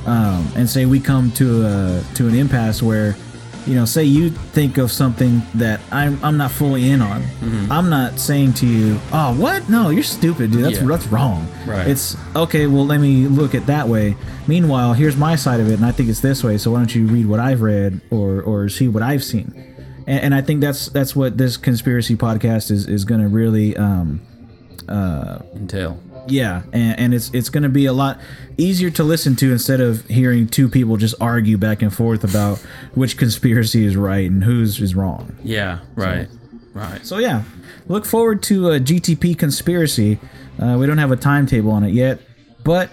Um, and say we come to a to an impasse where, you know, say you think of something that I'm I'm not fully in on. I'm not saying to you, oh, what? No, you're stupid, dude. That's Yeah. that's wrong. Right. It's okay. Well, let me look at that way. Meanwhile, here's my side of it, and I think it's this way. So why don't you read what I've read or or see what I've seen? And, and I think that's that's what this conspiracy podcast is is going to really, um, Entail. Yeah. And, and it's it's going to be a lot easier to listen to instead of hearing two people just argue back and forth about which conspiracy is right and whose is wrong. Yeah, right. Right. So yeah, look forward to a GTP conspiracy. Uh, we don't have a timetable on it yet, but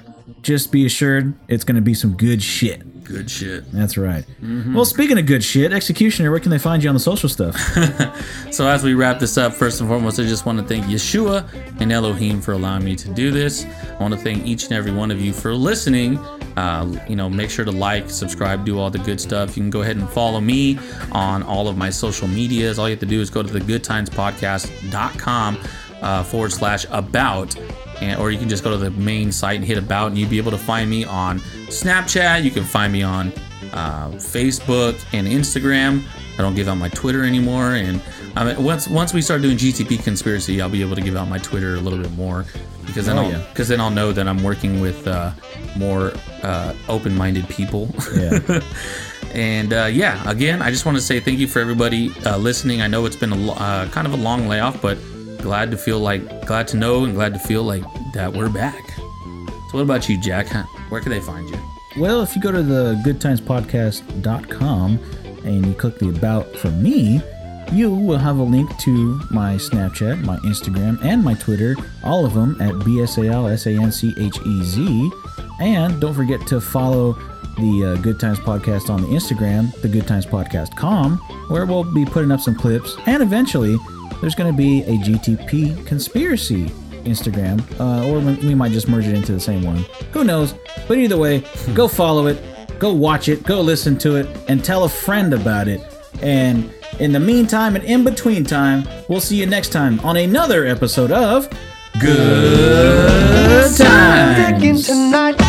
just be assured it's going to be some good shit. Good shit. That's right. Well, speaking of good shit, Executioner, where can they find you on the social stuff? So as we wrap this up, first and foremost, I just want to thank Yeshua and Elohim for allowing me to do this. I want to thank each and every one of you for listening. Uh, you know, make sure to like, subscribe, do all the good stuff. You can go ahead and follow me on all of my social medias. All you have to do is go to thegoodtimespodcast.com uh, forward slash about. And, or you can just go to the main site and hit about, and you'll be able to find me on Snapchat. You can find me on uh, Facebook and Instagram. I don't give out my Twitter anymore, and I mean, once once we start doing GTP conspiracy, I'll be able to give out my Twitter a little bit more because then Oh, I'll yeah. because then I'll know that I'm working with uh, more uh, open-minded people. Yeah. And uh, yeah, again, I just want to say thank you for everybody uh, listening. I know it's been a lo- uh, kind of a long layoff, but glad to feel like, glad to know, and glad to feel like that we're back. So, what about you, Jack? Where can they find you? Well, if you go to the goodtimespodcast.com and you click the about for me, you will have a link to my Snapchat, my Instagram, and my Twitter, all of them at BSALSANCHEZ. E And don't forget to follow the uh, Good Times Podcast on the Instagram, the goodtimespodcast.com, where we'll be putting up some clips. And eventually, there's going to be a GTP conspiracy Instagram, uh, or we might just merge it into the same one. Who knows? But either way, go follow it, go watch it, go listen to it, and tell a friend about it. And in the meantime and in between time, we'll see you next time on another episode of Good Times. tonight.